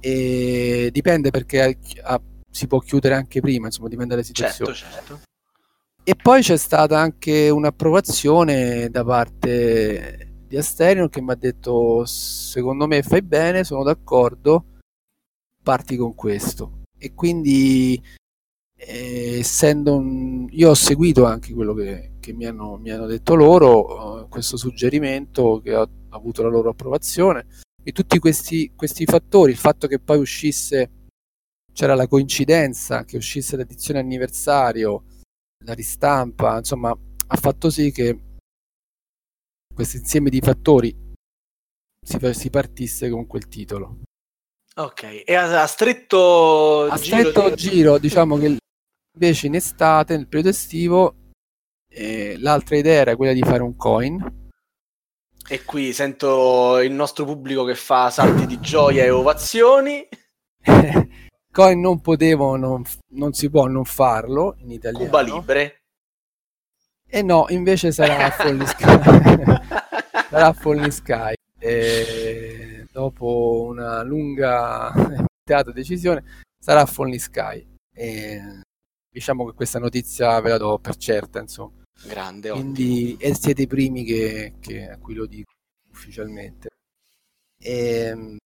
E dipende perché ha, si può chiudere anche prima, insomma, dipende dalle situazioni. Certo, certo. E poi c'è stata anche un'approvazione da parte di Asterion che mi ha detto secondo me fai bene, sono d'accordo parti con questo. E quindi, eh, essendo un... io ho seguito anche quello che, che mi, hanno, mi, hanno, detto loro, uh, questo suggerimento che ha, avuto la loro approvazione, e tutti questi, questi fattori, il fatto che poi uscisse, c'era la coincidenza che uscisse l'edizione anniversario, la ristampa, insomma, ha fatto sì che questo insieme di fattori si partisse con quel titolo. Ok, e a, a stretto, a giro, stretto giro, diciamo che invece in estate, nel periodo estivo, eh, l'altra idea era quella di fare un coin. E qui sento il nostro pubblico che fa salti di gioia e ovazioni. (laughs) coin non potevo, non, non, si può non farlo in italiano. Cuba Libre. E no, invece sarà Falling Sky. (laughs) sarà Falling Sky. E dopo una lunga (laughs) decisione sarà Falling Sky. E diciamo che questa notizia ve la do per certa, insomma. Grande, Quindi e siete i primi che, che, a cui lo dico ufficialmente. E,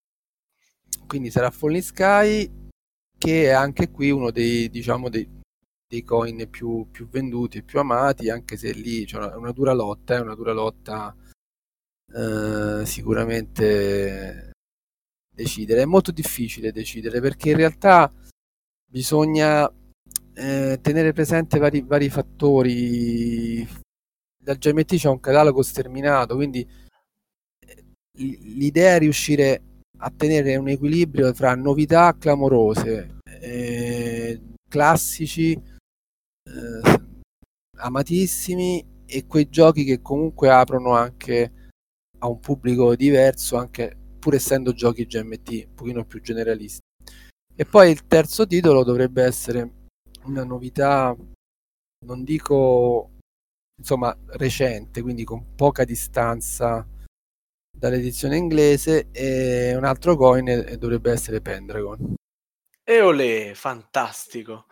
quindi sarà Falling Sky che è anche qui uno dei, diciamo, dei, dei coin più, più, venduti e più amati, anche se lì c'è una, una dura lotta, è una dura lotta eh, sicuramente decidere. È molto difficile decidere perché in realtà bisogna eh, tenere presente vari, vari fattori. Dal GMT c'è un catalogo sterminato, quindi eh, l'idea è riuscire a tenere un equilibrio tra novità clamorose, eh, classici, eh, amatissimi e quei giochi che comunque aprono anche a un pubblico diverso, anche pur essendo giochi GMT un pochino più generalisti. E poi il terzo titolo dovrebbe essere una novità, non dico insomma recente, quindi con poca distanza dall'edizione inglese e un altro coin dovrebbe essere Pendragon. E olè, fantastico.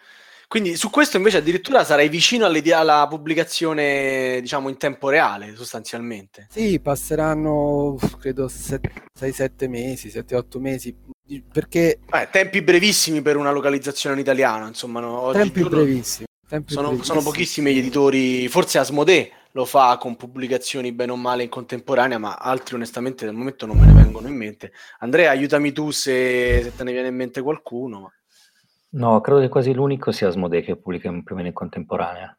Quindi su questo invece addirittura sarai vicino alla pubblicazione, diciamo, in tempo reale, sostanzialmente. Sì, passeranno, credo, 6-7 mesi, 7-8 mesi, perché... Eh, tempi brevissimi per una localizzazione in italiano, insomma. No? Tempi brevissimi. Tempi sono, brevissimi. sono pochissimi gli editori, forse Asmodee lo fa con pubblicazioni bene o male in contemporanea, ma altri onestamente al momento non me ne vengono in mente. Andrea, aiutami tu se, se te ne viene in mente qualcuno. No, credo che quasi l'unico sia Asmodee che pubblica più o meno in contemporanea.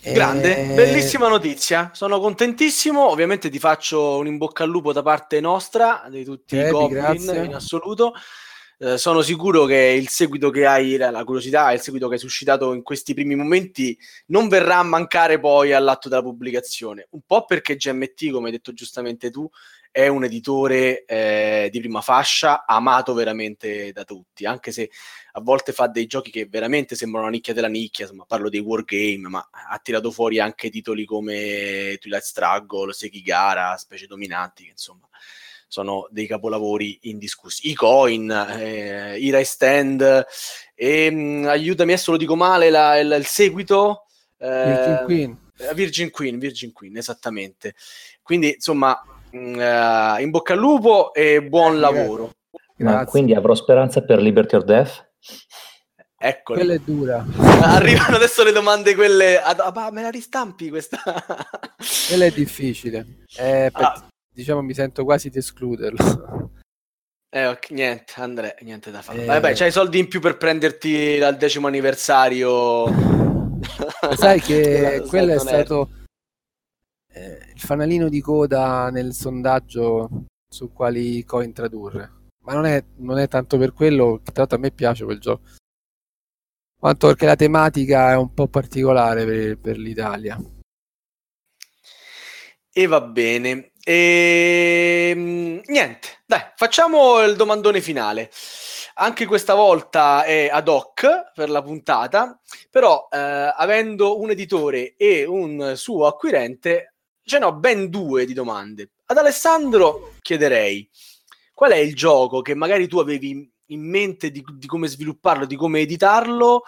Grande, eh... bellissima notizia, sono contentissimo, ovviamente ti faccio un in bocca al lupo da parte nostra, di tutti eh, i Goblin grazie. in assoluto. Eh, sono sicuro che il seguito che hai, la curiosità, il seguito che hai suscitato in questi primi momenti non verrà a mancare poi all'atto della pubblicazione. Un po' perché GMT, come hai detto giustamente tu, è un editore eh, di prima fascia, amato veramente da tutti, anche se a volte fa dei giochi che veramente sembrano una nicchia della nicchia, insomma, parlo dei wargame, ma ha tirato fuori anche titoli come Twilight Struggle, Sekigara, Specie Dominanti, insomma sono dei capolavori indiscussi. I coin, eh, i Rise Stand, e, mh, aiutami, adesso lo dico male, la, il, il, seguito. Eh, Virgin Queen. Eh, Virgin Queen, Virgin Queen, esattamente. Quindi, insomma, uh, in bocca al lupo e buon lavoro. Ma quindi avrò speranza per Liberty or Death? Eccoli. Quella è dura. (laughs) Arrivano adesso le domande quelle... Ah, me la ristampi questa? (laughs) Quella è difficile. Eh, ah diciamo mi sento quasi di escluderlo. (laughs) Eh, okay, niente, Andrea, niente da fare. Eh... Vabbè, c'hai soldi in più per prenderti al decimo anniversario. Sai che quello è stato eh, il fanalino di coda nel sondaggio su quali coin tradurre. Ma non è, non è tanto per quello, tra l'altro a me piace quel gioco. Quanto perché la tematica è un po' particolare per, per l'Italia. E va bene. E ehm, niente, dai, facciamo il domandone finale. Anche questa volta è ad hoc per la puntata, però eh, avendo un editore e un suo acquirente, ce ne ho ben due di domande. Ad Alessandro chiederei qual è il gioco che magari tu avevi in mente di, di come svilupparlo, di come editarlo,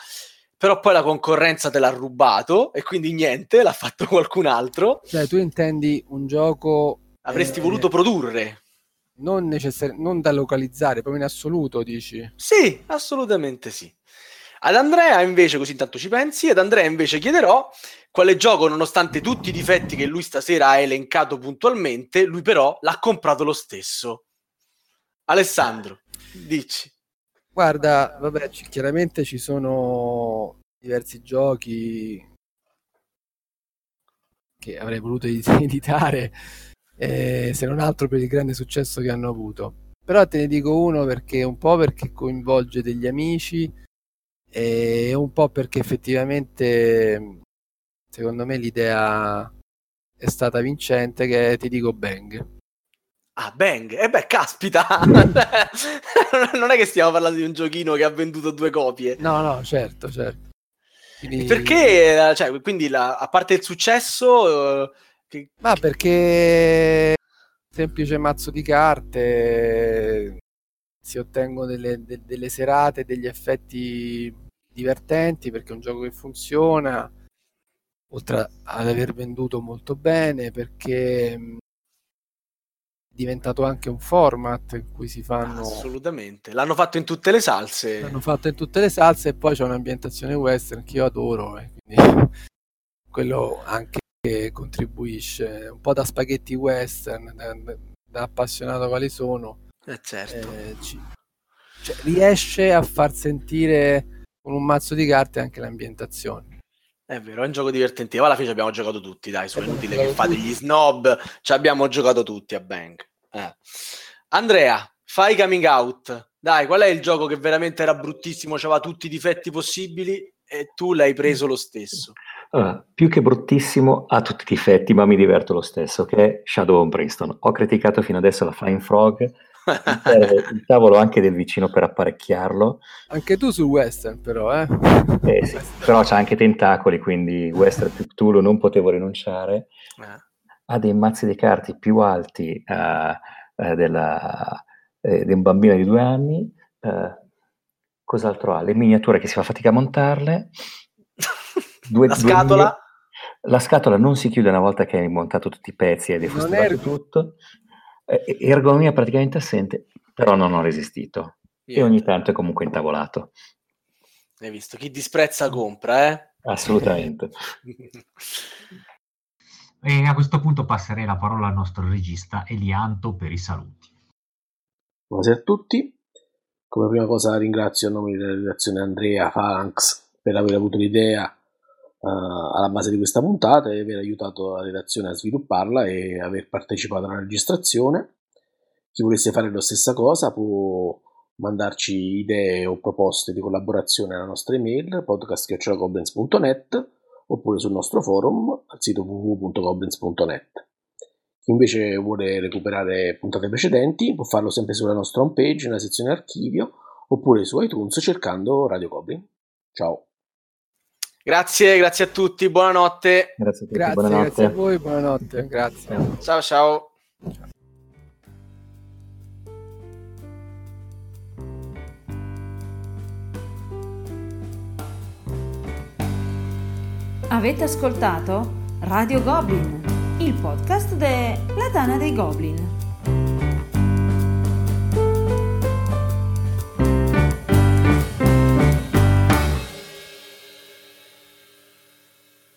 però poi la concorrenza te l'ha rubato e quindi niente, l'ha fatto (laughs) qualcun altro. Cioè, tu intendi un gioco avresti eh, voluto produrre. Non, necessari- non da localizzare, proprio in assoluto, dici? Sì, assolutamente sì. Ad Andrea invece, così intanto ci pensi, ad Andrea invece chiederò quale gioco, nonostante tutti i difetti che lui stasera ha elencato puntualmente, lui però l'ha comprato lo stesso. Alessandro, dici. Guarda, vabbè, c- chiaramente ci sono diversi giochi che avrei voluto (laughs) editare eh, se non altro per il grande successo che hanno avuto. Però te ne dico uno perché un po' perché coinvolge degli amici e un po' perché effettivamente secondo me l'idea è stata vincente che ti dico Bang. Ah, Bang! E eh beh, caspita! (laughs) (laughs) non è che stiamo parlando di un giochino che ha venduto due copie. No, no, certo, certo. Quindi- Perché, cioè, quindi la- a parte il successo, eh, che- Ma perché semplice mazzo di carte si ottengono delle, de- delle serate, degli effetti divertenti perché è un gioco che funziona, oltre ad aver venduto molto bene, perché mh, è diventato anche un format in cui si fanno... assolutamente, l'hanno fatto in tutte le salse. L'hanno fatto in tutte le salse e poi c'è un'ambientazione western che io adoro e quindi (laughs) quello anche contribuisce un po' da spaghetti western, da, da appassionato quali sono, Eh, certo. eh, ci- cioè, riesce a far sentire con un mazzo di carte anche l'ambientazione. È vero, è un gioco divertentino. Alla fine ci abbiamo giocato tutti, dai, su è Abbiamo inutile che fate tutti. gli snob, ci abbiamo giocato tutti a Bang. Eh. Andrea, fai coming out. Dai, qual è il gioco che veramente era bruttissimo, aveva tutti i difetti possibili e tu l'hai preso lo stesso? Allora, più che bruttissimo, ha tutti i difetti, ma mi diverto lo stesso, che è Shadow of Princeton. Ho criticato fino adesso la Flying Frog, (laughs) il tavolo anche del vicino per apparecchiarlo, Anche tu sul western però, eh? eh sì, però c'ha anche tentacoli, quindi Western più Cthulhu non potevo rinunciare. Eh. Ha dei mazzi di carte più alti eh, eh, della- eh, di un bambino di due anni. cos'altro ha? Le miniature che si fa fatica a montarle. (laughs) Due- La due scatola? mie- La scatola non si chiude una volta che hai montato tutti i pezzi e hai è- tutto. Eh, ergonomia praticamente assente, però non ho resistito. E ogni tanto è comunque intavolato. Hai visto? Chi disprezza compra, eh? Assolutamente. (laughs) E a questo punto passerei la parola al nostro regista Elianto per i saluti. Buonasera a tutti. Come prima cosa ringrazio a nome della redazione Andrea Phalanx per aver avuto l'idea eh, alla base di questa puntata e aver aiutato la redazione a svilupparla e aver partecipato alla registrazione. Chi volesse fare la stessa cosa può mandarci idee o proposte di collaborazione alla nostra email podcast.goblins.net oppure sul nostro forum al sito www.goblins.net. Chi invece vuole recuperare puntate precedenti può farlo sempre sulla nostra homepage nella sezione archivio oppure su iTunes cercando Radio Goblin. Ciao! Grazie, grazie a tutti, buonanotte. Grazie a tutti, Grazie, buonanotte. grazie a voi, buonanotte, grazie. Ciao ciao. Avete ascoltato Radio Goblin, il podcast della Tana dei Goblin.